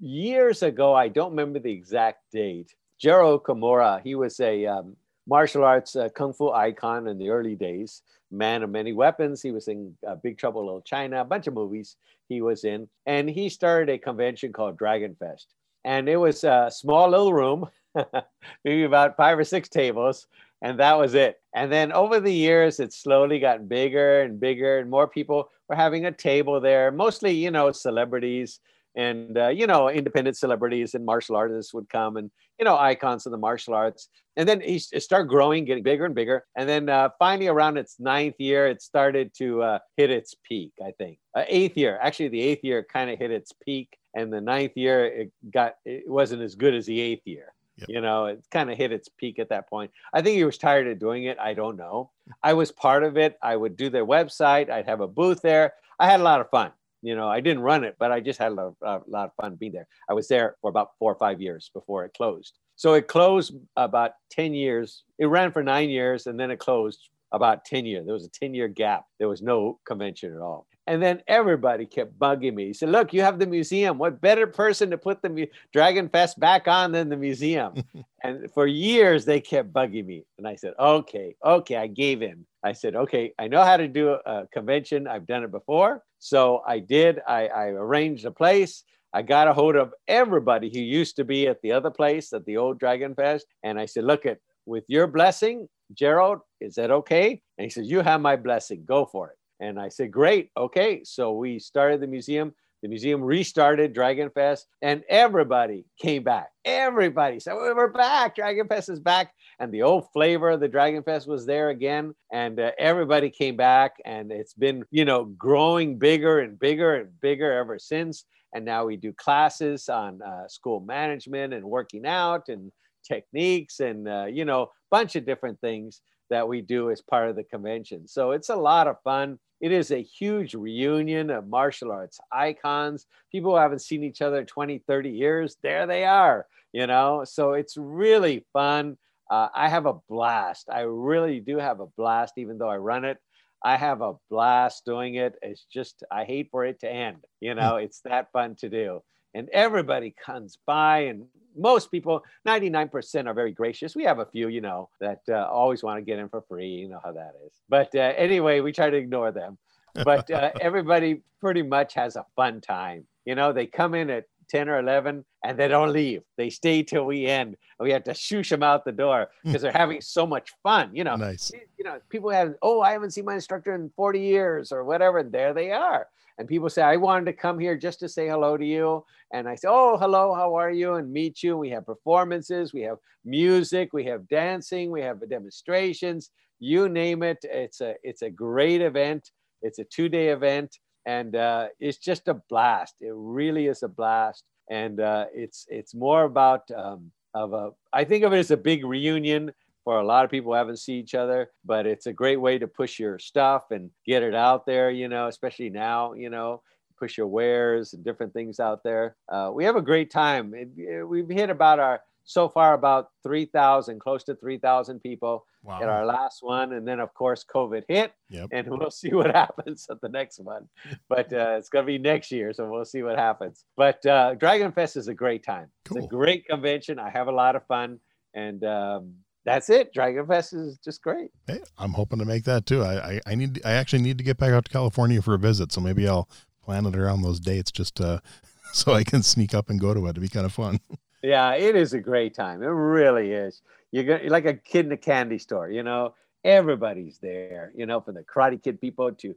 years ago, I don't remember the exact date Gerald Okamura, he was a um, martial arts uh, kung fu icon in the early days, man of many weapons. He was in uh, Big Trouble in Little China, a bunch of movies he was in. And he started a convention called Dragon Fest. And it was a small little room, [LAUGHS] maybe about five or six tables. And that was it. And then over the years, it slowly got bigger and bigger, and more people were having a table there, mostly, you know, celebrities and uh, you know independent celebrities and martial artists would come and you know icons of the martial arts and then he started growing getting bigger and bigger and then uh, finally around its ninth year it started to uh, hit its peak i think uh, eighth year actually the eighth year kind of hit its peak and the ninth year it got it wasn't as good as the eighth year Yep. You know, it kind of hit its peak at that point. I think he was tired of doing it. I don't know. I was part of it. I would do their website. I'd have a booth there. I had a lot of fun You know, I didn't run it, but I just had a lot, a lot of fun being there. I was there for about four or five years before it closed. So it closed about 10 years. It ran for nine years and then it closed about 10 years. There was a 10 year gap. There was no convention at all. And then everybody kept bugging me. He said, Look, you have the museum. What better person to put the mu- Dragon Fest back on than the museum? [LAUGHS] and for years, they kept bugging me. And I said, Okay, okay, I gave in. I said, Okay, I know how to do a convention. I've done it before. So I did. I, I arranged a place. I got a hold of everybody who used to be at the other place at the old Dragon Fest. And I said, Look, at with your blessing, Gerald, is that okay? And he said, You have my blessing. Go for it. And I said, Great. Okay. So we started the museum. The museum restarted Dragon Fest and everybody came back. Everybody said, We're back. Dragon Fest is back. And the old flavor of the Dragon Fest was there again. And uh, everybody came back. And it's been, you know, growing bigger and bigger and bigger ever since. And now we do classes on uh, school management and working out and techniques and, uh, you know, bunch of different things that we do as part of the convention. So it's a lot of fun. It is a huge reunion of martial arts icons. People who haven't seen each other 20, 30 years, there they are, you know? So it's really fun. Uh, I have a blast. I really do have a blast, even though I run it. I have a blast doing it. It's just, I hate for it to end. You know, it's that fun to do. And everybody comes by and most people, 99% are very gracious. We have a few, you know, that uh, always want to get in for free. You know how that is. But uh, anyway, we try to ignore them. But uh, [LAUGHS] everybody pretty much has a fun time. You know, they come in at 10 or 11 and they don't leave. They stay till we end. We have to shoosh them out the door [LAUGHS] because they're having so much fun. You know, nice. you know, people have, oh, I haven't seen my instructor in 40 years or whatever. And there they are. And people say, I wanted to come here just to say hello to you. And I say, oh, hello, how are you? And meet you. We have performances, we have music, we have dancing, we have demonstrations, you name it. It's a, it's a great event. It's a two day event and uh, it's just a blast. It really is a blast. And uh, it's, it's more about, um, of a, I think of it as a big reunion for a lot of people haven't seen each other, but it's a great way to push your stuff and get it out there, you know, especially now, you know, push your wares and different things out there. Uh, we have a great time. It, it, we've hit about our, so far about 3,000, close to 3,000 people wow. at our last one. And then, of course, COVID hit, yep. and [LAUGHS] we'll see what happens at the next one. But uh, it's going to be next year, so we'll see what happens. But uh, Dragon Fest is a great time. Cool. It's a great convention. I have a lot of fun. And um, that's it. Dragon Fest is just great. Hey, I'm hoping to make that too. I, I, I need I actually need to get back out to California for a visit, so maybe I'll plan it around those dates just uh, [LAUGHS] so I can sneak up and go to it. It'd be kind of fun. [LAUGHS] Yeah, it is a great time. It really is. You're, gonna, you're like a kid in a candy store, you know. Everybody's there, you know, from the Karate Kid people to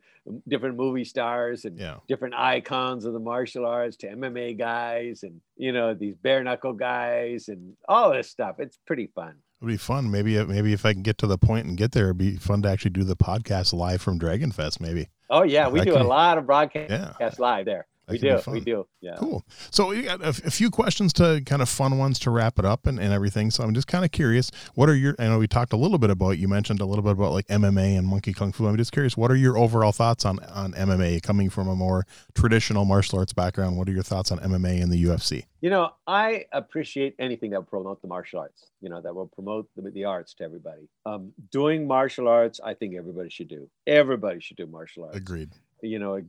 different movie stars and yeah. different icons of the martial arts to MMA guys and you know these bare knuckle guys and all this stuff. It's pretty fun. It'd be fun. Maybe maybe if I can get to the point and get there, it'd be fun to actually do the podcast live from Dragon Fest. Maybe. Oh yeah, we do can, a lot of broadcasts yeah. live there. We do. We do. Yeah. Cool. So we got a, a, few questions to kind of fun ones to wrap it up and, and everything. So I'm just kind of curious, what are your, I know we talked a little bit about, you mentioned a little bit about like MMA and monkey kung fu. I'm just curious, what are your overall thoughts on, on MMA coming from a more traditional martial arts background? What are your thoughts on MMA and the UFC? You know, I appreciate anything that will promote the martial arts, you know, that will promote the, the arts to everybody. Um, doing martial arts, I think everybody should do. Everybody should do martial arts. Agreed. You know,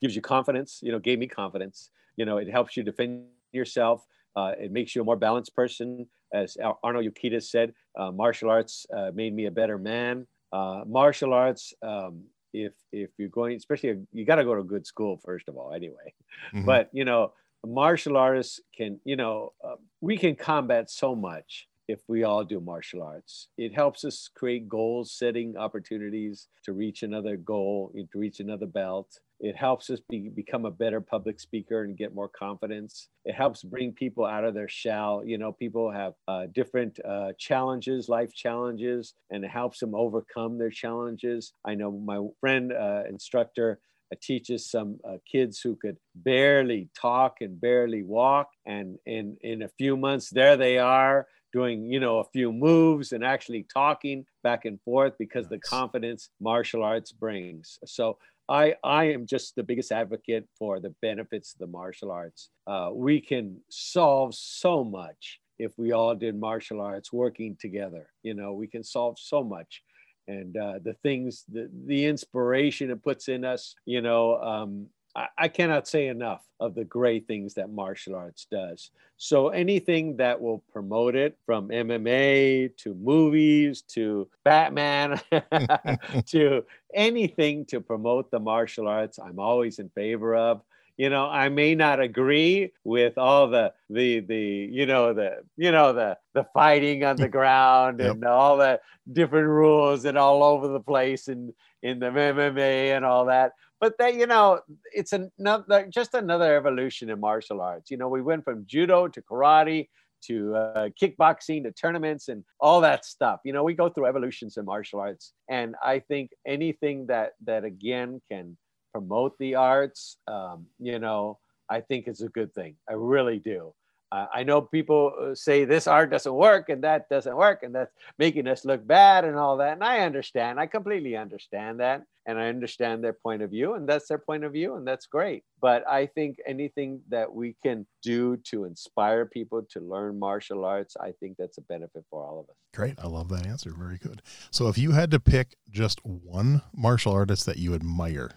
gives you confidence, you know, gave me confidence. You know, it helps you defend yourself. Uh, it makes you a more balanced person. As Arno Youkita said, uh, martial arts uh, made me a better man. Uh, martial arts, um, if if you're going, especially you got to go to a good school first of all, anyway. Mm-hmm. But you know, martial artists can, you know, uh, we can combat so much if we all do martial arts. It helps us create goals, setting opportunities to reach another goal, to reach another belt. It helps us be, become a better public speaker and get more confidence. It helps bring people out of their shell. You know, people have uh, different uh, challenges, life challenges, and it helps them overcome their challenges. I know my friend, uh, instructor, uh, teaches some uh, kids who could barely talk and barely walk and in in a few months there they are doing you know a few moves and actually talking back and forth because nice. the confidence martial arts brings so I, I am just the biggest advocate for the benefits of the martial arts. Uh, we can solve so much if we all did martial arts working together. You know, we can solve so much. And uh, the things, the, the inspiration it puts in us, you know, um, I, cannot say enough of the great things that martial arts does. So anything that will promote it from MMA to movies to Batman [LAUGHS] [LAUGHS] to anything to promote the martial arts, I'm always in favor of you know i may not agree with all the the the you know the you know the the fighting on the [LAUGHS] ground yep. and all the different rules and all over the place and in the mma and all that but that you know it's another just another evolution in martial arts. You know we went from judo to karate to uh, kickboxing to tournaments and all that stuff. You know we go through evolutions in martial arts. And i think anything that that again can promote the arts um, you know i think is a good thing. I really do uh, I know people uh, say this art doesn't work and that doesn't work and that's making us look bad and all that. And I understand. I completely understand that. And I understand their point of view and that's their point of view and that's great. But I think anything that we can do to inspire people to learn martial arts, I think that's a benefit for all of us. Great. I love that answer. Very good. So if you had to pick just one martial artist that you admire,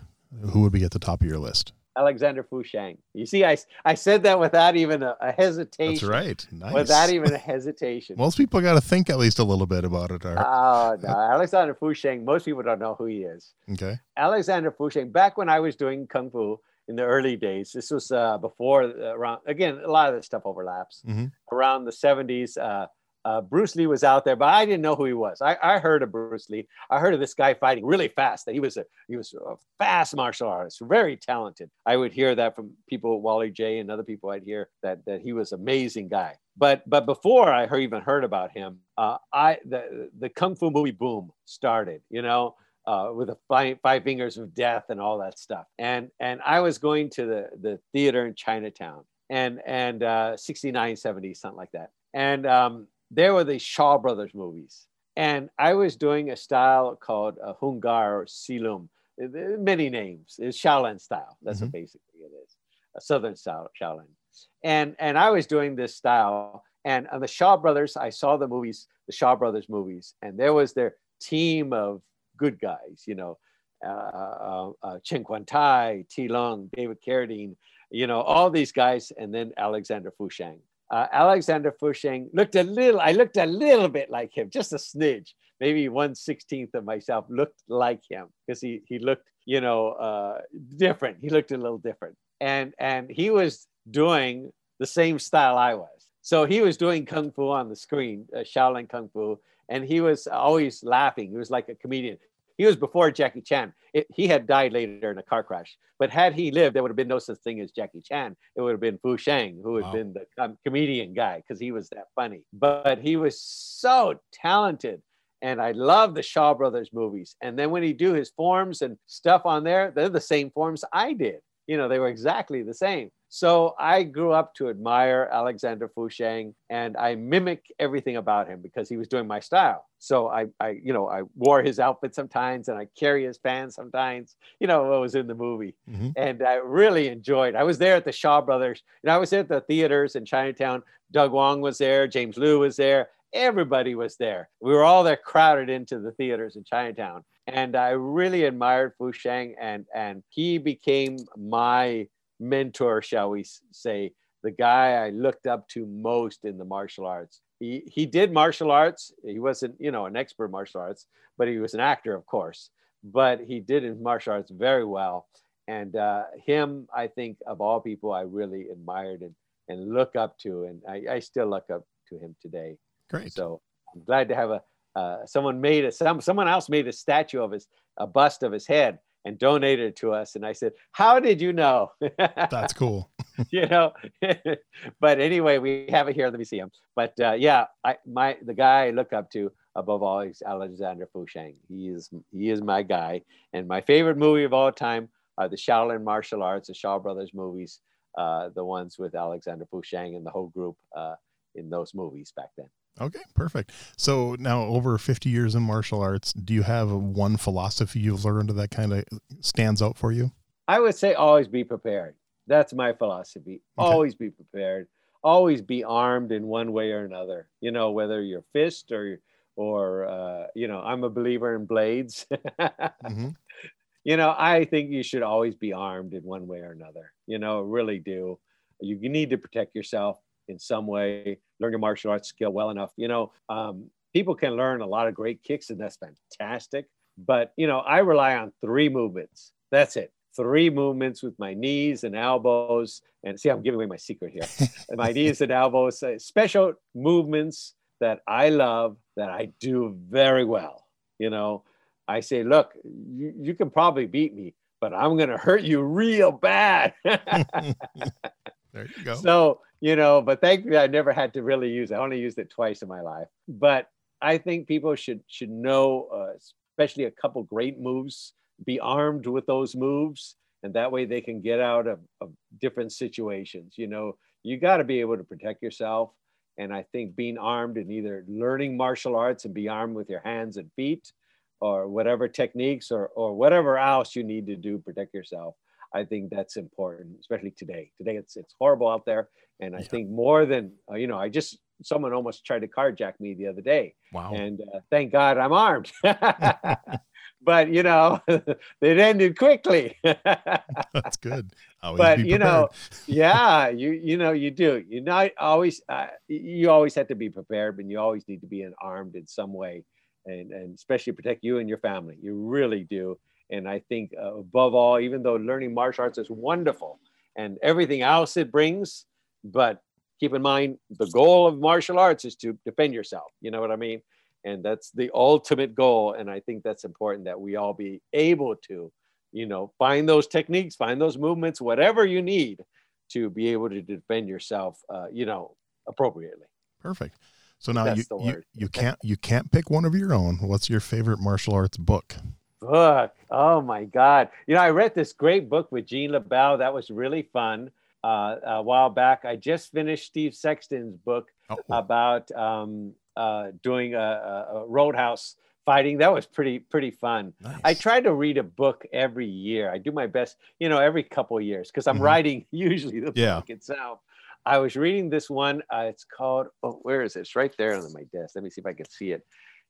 who would be at the top of your list? Alexander Fu Sheng. You see, I, I said that without even a, a hesitation. That's right. Nice. Without even a hesitation. most people got to think at least a little bit about it. Oh, no. [LAUGHS] Alexander Fu Sheng, most people don't know who he is. Okay. Alexander Fu Sheng, back when I was doing Kung Fu in the early days, this was uh, before, uh, around, again, a lot of this stuff overlaps. Mm-hmm. Around the 70s, uh, uh, Bruce Lee was out there, but I didn't know who he was. I, I, heard of Bruce Lee. I heard of this guy fighting really fast. That he was a he was a fast martial artist, very talented. I would hear that from people, Wally Jay and other people. I'd hear that that he was amazing guy. But but before I heard, even heard about him, uh, I the the kung fu movie boom started. You know. Uh, with the five, five fingers of death and all that stuff, and and I was going to the the theater in Chinatown, and and uh, 69, 70, something like that, and um, there were the Shaw Brothers movies. And I was doing a style called a Hung Gar or Silum, many names. It's Shaolin style. That's mm-hmm. what basically it is, a Southern style Shaolin. And, and I was doing this style. And on the Shaw Brothers, I saw the movies, the Shaw Brothers movies, and there was their team of good guys, you know, uh, uh, uh, Chen Kuan Tai, Ti Lung, David Carradine, you know, all these guys, and then Alexander Fu Sheng uh, Alexander Fu Sheng looked a little, I looked a little bit like him, just a smidge, maybe one sixteenth of myself looked like him because he, he looked, you know, uh, different. He looked a little different. And, and he was doing the same style I was. So he was doing Kung Fu on the screen, uh, Shaolin Kung Fu, and he was always laughing. He was like a comedian. He was before Jackie Chan. It, he had died later in a car crash. But had he lived, there would have been no such thing as Jackie Chan. It would have been Fu Sheng, who had wow. been the um, comedian guy because he was that funny. But he was so talented. And I love the Shaw Brothers movies. And then when he do his forms and stuff on there, they're the same forms I did. You know, they were exactly the same. So I grew up to admire Alexander Fu Sheng and I mimic everything about him because he was doing my style. So I, I, you know, I wore his outfit sometimes and I carry his fans sometimes, you know, what was in the movie. Mm-hmm. And I really enjoyed, I was there at the Shaw Brothers, and I was at the theaters in Chinatown. Doug Wong was there, James Lew was there, everybody was there. We were all there crowded into the theaters in Chinatown. And I really admired Fu Sheng and, and he became my mentor, shall we say, the guy I looked up to most in the martial arts. He, he did martial arts. He wasn't, you know, an expert martial arts, but he was an actor, of course. But he did in martial arts very well. And uh, him, I think, of all people, I really admired and, and look up to. And I, I still look up to him today. Great. So I'm glad to have a uh, someone made a some someone else made a statue of his a bust of his head and donated it to us. And I said, How did you know? [LAUGHS] That's cool. [LAUGHS] you know, [LAUGHS] but anyway, we have it here at the museum. But uh, yeah, I, my the guy I look up to above all is Alexander Fu Sheng. He is he is my guy. And my favorite movie of all time are the Shaolin martial arts, the Shaw Brothers movies, uh, the ones with Alexander Fu Sheng and the whole group uh, in those movies back then. Okay, perfect. So now, over 50 years in martial arts, do you have one philosophy you've learned that kind of stands out for you? I would say always be prepared. That's my philosophy. Okay. Always be prepared. Always be armed in one way or another. You know, whether you're fist or or uh, you know, I'm a believer in blades. mm-hmm. [LAUGHS] You know, I think you should always be armed in one way or another. You know, really do. You need to protect yourself in some way. Learn your martial arts skill well enough. You know, um, people can learn a lot of great kicks, and that's fantastic. But you know, I rely on three movements. That's it three movements with my knees and elbows. And see, I'm giving away my secret here. [LAUGHS] my knees and elbows, uh, special movements that I love that I do very well. You know, I say, look, you, you can probably beat me, but I'm going to hurt you real bad. [LAUGHS] there you go. [LAUGHS] So, you know, but thankfully I never had to really use it. I only used it twice in my life. But I think people should should know, uh, especially a couple great moves be armed with those moves and that way they can get out of, of different situations you know you got to be able to protect yourself and i think being armed and either learning martial arts and be armed with your hands and feet or whatever techniques or, or whatever else you need to do protect yourself i think that's important especially today today it's it's horrible out there and i yeah. think more than uh, you know i just someone almost tried to carjack me the other day wow and uh, thank god i'm armed [LAUGHS] but you know, [LAUGHS] it ended quickly. [LAUGHS] That's good. Always but you know, yeah, you you know you do. You not always uh, you always have to be prepared, but you always need to be armed in some way, and and especially protect you and your family. You really do. And I think uh, above all, even though learning martial arts is wonderful and everything else it brings, but keep in mind the goal of martial arts is to defend yourself. You know what I mean? and that's the ultimate goal. And i think that's important that we all be able to you know find those techniques find those movements whatever you need to be able to defend yourself uh, you know appropriately. Perfect. So now you, you, you can't you can't pick one of your own. What's your favorite martial arts book book oh my god you know i read this great book with Gene LeBell that was really fun uh, a while back i just finished steve sexton's book oh. about um, uh, doing a, a, roadhouse fighting. That was pretty pretty fun. Nice. I try to read a book every year. I do my best, you know, every couple of years because I'm mm-hmm. writing [LAUGHS] usually the yeah. book itself. I was reading this one. Uh, it's called. Oh, where is it? It's right there on my desk. Let me see if I can see it.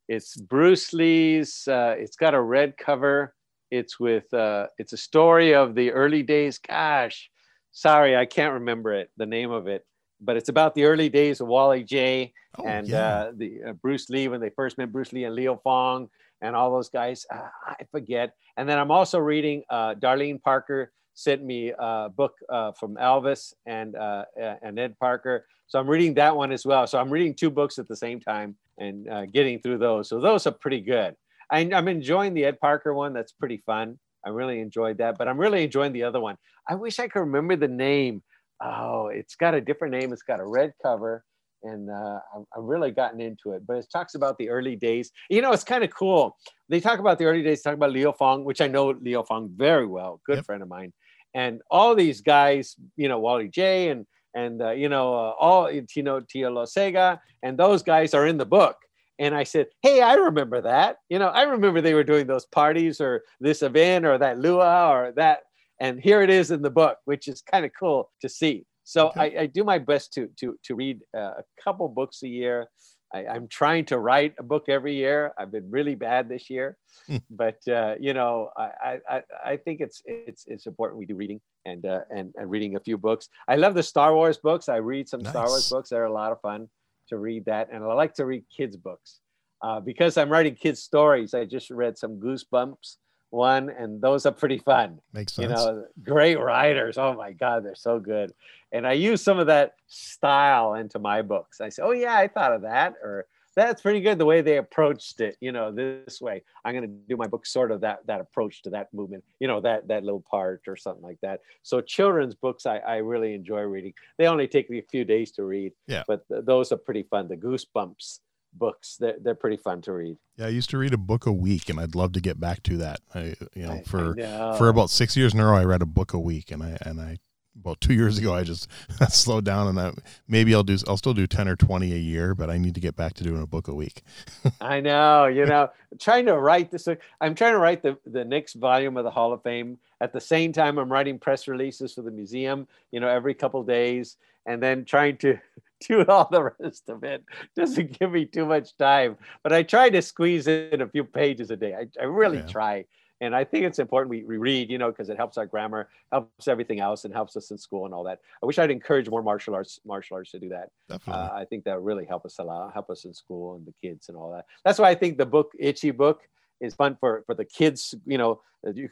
It's Bruce Lee's. Uh, it's got a red cover. It's with. Uh, it's a story of the early days. Gosh, sorry, I can't remember it. The name of it but it's about the early days of Wally Jay oh, and yeah. uh, the uh, Bruce Lee when they first met Bruce Lee and Leo Fong and all those guys. Uh, I forget. And then I'm also reading uh, Darlene Parker sent me a book uh, from Elvis and uh, and Ed Parker. So I'm reading that one as well. So I'm reading two books at the same time and getting through those. So those are pretty good. I, I'm enjoying the Ed Parker one. That's pretty fun. I really enjoyed that, but I'm really enjoying the other one. I wish I could remember the name oh, it's got a different name. It's got a red cover, and uh, I've, really gotten into it. But it talks about the early days. You know, it's kind of cool. They talk about the early days. Talk about Leo Fong, which I know Leo Fong very well, good yep. friend of mine, and all these guys. You know, Wally Jay and and uh, you know uh, all you know Tio Sega, and those guys are in the book. And I said, Hey, I remember that. You know, I remember they were doing those parties or this event or that Lua or that and here it is in the book, which is kind of cool to see. So okay. I, I, do my best to to to read uh, a couple books a year. I, am trying to write a book every year. I've been really bad this year, hmm. but uh, you know, I, I I think it's it's it's important we do reading and uh, and and reading a few books. I love the Star Wars books. I read some nice. Star Wars books. They're a lot of fun to read that, and I like to read kids books uh, because I'm writing kids stories. I just read some Goosebumps one, and those are pretty fun. Makes sense. You know, great writers. Oh my God, they're so good. And I use some of that style into my books. I say, oh yeah, I thought of that, or that's pretty good the way they approached it. You know, this way. I'm going to do my book sort of that that approach to that movement. You know, that that little part or something like that. So children's books, I, I really enjoy reading. They only take me a few days to read. Yeah. But th- those are pretty fun. The Goosebumps books. They're, they're pretty fun to read. Yeah, I used to read a book a week, and I'd love to get back to that. I, you know, for know. for about six years in a row, I read a book a week, and I and I about two years ago, I just [LAUGHS] slowed down and I, maybe I'll do, I'll still do 10 or 20 a year, but I need to get back to doing a book a week. [LAUGHS] I know, you know, trying to write this. I'm trying to write the, the next volume of the Hall of Fame. At the same time, I'm writing press releases for the museum, you know, every couple days, and then trying to [LAUGHS] do all the rest of it. Doesn't give me too much time, but I try to squeeze in a few pages a day. I, I really yeah. try and I think it's important we, we read, you know, because it helps our grammar, helps everything else, and helps us in school and all that. I wish I'd encourage more martial arts martial arts to do that. Definitely. Uh, I think that would really help us a lot, help us in school and the kids and all that. That's why I think the book Itchy Book is fun for for the kids. You know,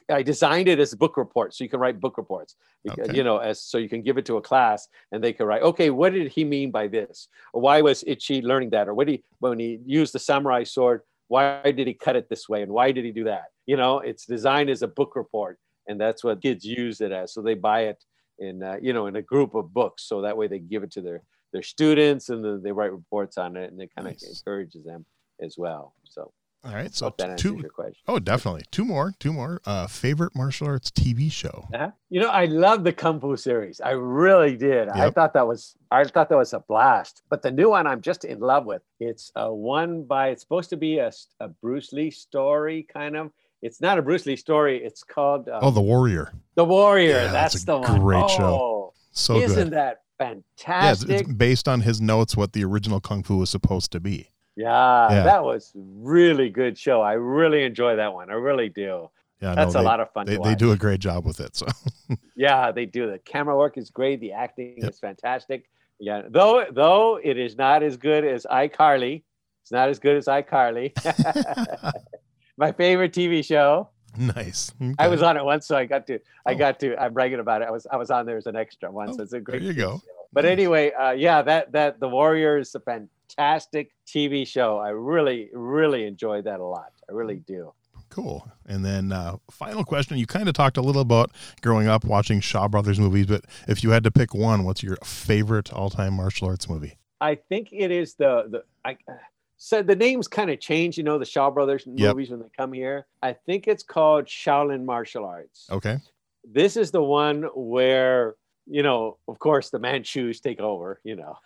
I designed it as a book reports, so you can write book reports. Because, okay. You know, as so you can give it to a class and they can write, okay, what did he mean by this, or why was Itchy learning that, or what did he when he used the samurai sword why did he cut it this way and why did he do that? You know it's designed as a book report and that's what kids use it as. So they buy it in uh, you know in a group of books. So that way they give it to their their students and then they write reports on it and it kind of nice. encourages them as well. So all right, so two. Oh, definitely two more. Two more. Uh, favorite martial arts TV show. Uh-huh. You know, I love the Kung Fu series. I really did. Yep. I thought that was. I thought that was a blast. But the new one, I'm just in love with. It's a one by. It's supposed to be a, a Bruce Lee story, kind of. It's not a Bruce Lee story. It's called. Um, oh, the Warrior. The Warrior. Yeah, that's, that's the one. Great oh, show. So isn't good. that fantastic? Yeah, it's based on his notes what the original Kung Fu was supposed to be. Yeah, yeah, that was really good show. I really enjoy that one. I really do. Yeah, that's no, they, a lot of fun. They, they do a great job with it. So [LAUGHS] yeah, they do. The camera work is great. The acting yep. is fantastic. Yeah, though though it is not as good as iCarly. It's not as good as iCarly. [LAUGHS] My favorite TV show. Nice. Okay. I was on it once, so I got to. I oh. got to. I'm bragging about it. I was. I was on there as an extra once. Oh, it's a great. There you go. Show. But nice. anyway, uh, yeah, that that the Warriors fan fantastic TV show. I really, really enjoyed that a lot. I really do. Cool. And then, uh, final question. You kind of talked a little about growing up watching Shaw Brothers movies, but if you had to pick one, what's your favorite all time martial arts movie? I think it is the, the, I, so the names kind of change, you know, the Shaw Brothers movies yep. when they come here. I think it's called Shaolin Martial Arts. Okay. This is the one where you know, of course, the Manchus take over, you know.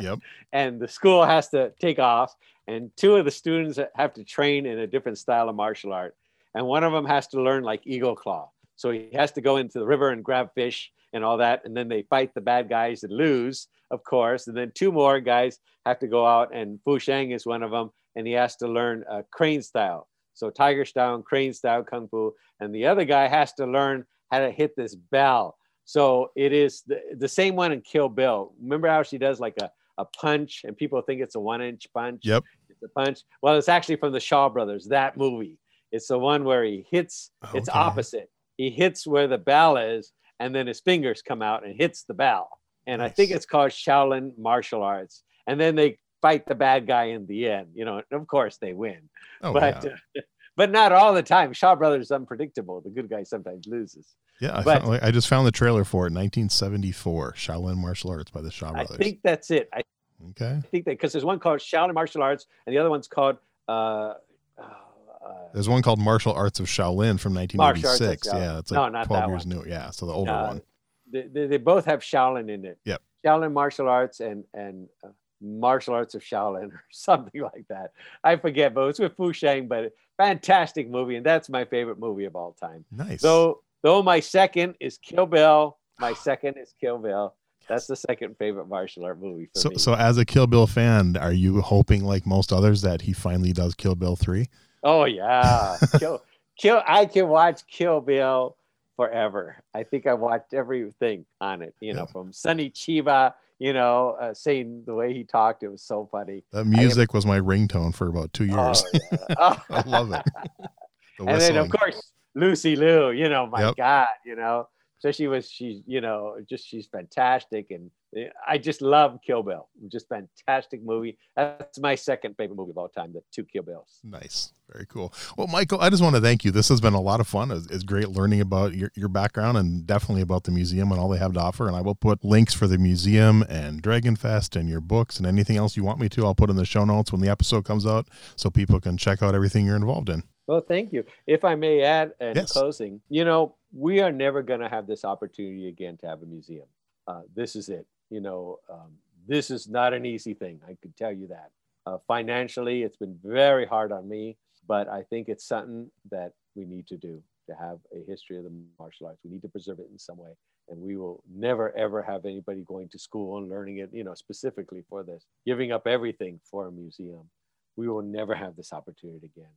yep. [LAUGHS] And the school has to take off, and two of the students have to train in a different style of martial art. And one of them has to learn like Eagle Claw. So he has to go into the river and grab fish and all that. And then they fight the bad guys and lose, of course. And then two more guys have to go out, and Fu Sheng is one of them, and he has to learn uh, crane style. So tiger style and crane style kung fu. And the other guy has to learn how to hit this bell so it is the, the same one in Kill Bill. Remember how she does like a, a punch and people think it's a one inch punch? Yep. It's a punch. Well, it's actually from the Shaw Brothers, that movie. It's the one where he hits, okay. it's opposite. He hits where the bell is, and then his fingers come out and hits the bell. And nice. I think it's called Shaolin Martial Arts. And then they fight the bad guy in the end, you know, of course they win. Oh, but yeah. uh, [LAUGHS] but not all the time. Shaw Brothers is unpredictable. The good guy sometimes loses. Yeah, I, but, found, I just found the trailer for it, 1974, Shaolin Martial Arts by the Shaw Brothers. I think that's it. I, okay. I think that because there's one called Shaolin Martial Arts, and the other one's called. Uh, uh, there's one called Martial Arts of Shaolin from 1986. Yeah, it's like no, 12 years new. Yeah, so the older uh, one. They, they, they, both have Shaolin in it. Yep. Shaolin Martial Arts and and uh, Martial Arts of Shaolin or [LAUGHS] something like that. I forget, but it's with Fu Sheng. But fantastic movie, and that's my favorite movie of all time. Nice. So though my second is Kill Bill, my [SIGHS] second is Kill Bill. That's the second favorite martial art movie for so, me. So, as a Kill Bill fan, are you hoping, like most others, that he finally does Kill Bill three? Oh yeah, [LAUGHS] Kill, Kill. I can watch Kill Bill forever. I think I watched everything on it. You know, yeah. from Sonny Chiba you know, uh, saying the way he talked, it was so funny. That music was my ringtone for about two years. [LAUGHS] Oh, yeah. I love it. The and then of course Lucy Liu, you know, my yep. God, you know, so she was, she's, you know, just she's fantastic, and eh, I just love Kill Bill. Just fantastic movie. That's my second favorite movie of all time. The two Kill Bills. Nice, very cool. Well, Michael, I just want to thank you. This has been a lot of fun. It's, it's great learning about your, your background and definitely about the museum and all they have to offer. And I will put links for the museum and Dragon Fest and your books and anything else you want me to. I'll put in the show notes when the episode comes out so people can check out everything you're involved in. Well, thank you. If I may add in yes. closing, you know, we are never going to have this opportunity again to have a museum. Uh, this is it. You know, um, this is not an easy thing. I can tell you that. Uh, financially, it's been very hard on me, but I think it's something that we need to do to have a history of the martial arts. We need to preserve it in some way. And we will never, ever have anybody going to school and learning it, you know, specifically for this, giving up everything for a museum. We will never have this opportunity again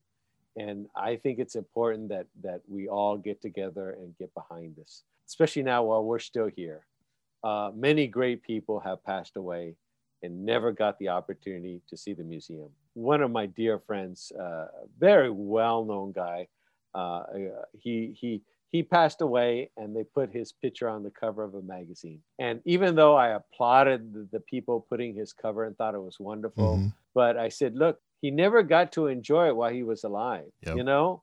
and I think it's important that that we all get together and get behind this, especially now while we're still here. Uh, many great people have passed away and never got the opportunity to see the museum. One of my dear friends, uh, very well-known guy, uh, he he he passed away, and they put his picture on the cover of a magazine. And even though I applauded the, the people putting his cover and thought it was wonderful, mm-hmm. but I said, look, he never got to enjoy it while he was alive yep. you know?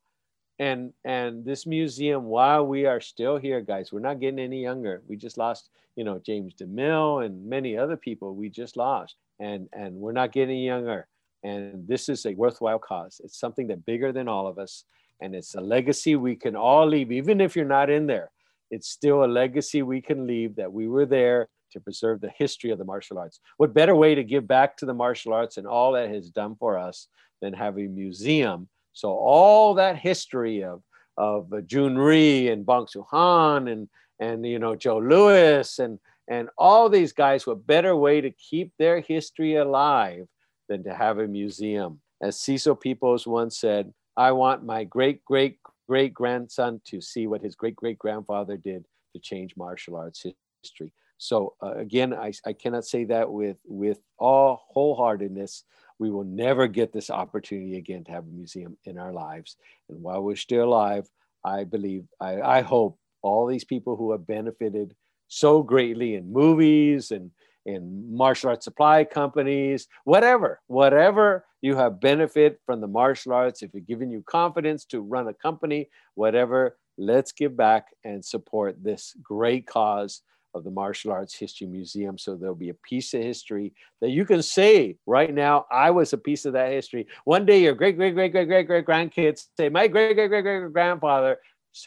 And and this museum while we are still here guys we're not getting any younger. We just lost you know James DeMile and many other people we just lost and and we're not getting younger. And this is a worthwhile cause. It's something that bigger than all of us and it's a legacy we can all leave. Even if you're not in there it's still a legacy we can leave that we were there to preserve the history of the martial arts. What better way to give back to the martial arts and all that has done for us than have a museum? So all that history of of Jhoon Rhee and Bong Soo Han and and you know Joe Lewis and and all these guys, what better way to keep their history alive than to have a museum? As Cecil Peoples once said, I want my great great great grandson to see what his great great grandfather did to change martial arts history. So uh, again, I, I cannot say that with with all wholeheartedness. We will never get this opportunity again to have a museum in our lives. And while we're still alive, I believe, I, I hope all these people who have benefited so greatly in movies and in martial arts supply companies, whatever, whatever you have benefit from the martial arts, if it's given you confidence to run a company, whatever, let's give back and support this great cause of the Martial Arts History Museum. So there'll be a piece of history that you can say right now, I was a piece of that history. One day your great, great, great, great, great, great grandkids say, my great, great, great, great grandfather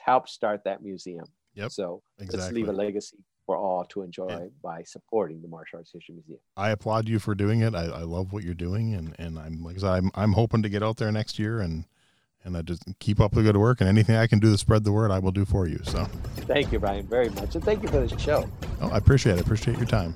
helped start that museum. Yep. So exactly. let's leave a legacy for all to enjoy yeah. by supporting the Martial Arts History Museum. I applaud you for doing it. I, I love what you're doing, and and I'm like I I'm I'm hoping to get out there next year and and I just keep up the good work and anything I can do to spread the word, I will do for you. So thank you, Brian, very much. And thank you for this show. Oh, I appreciate it. I appreciate your time.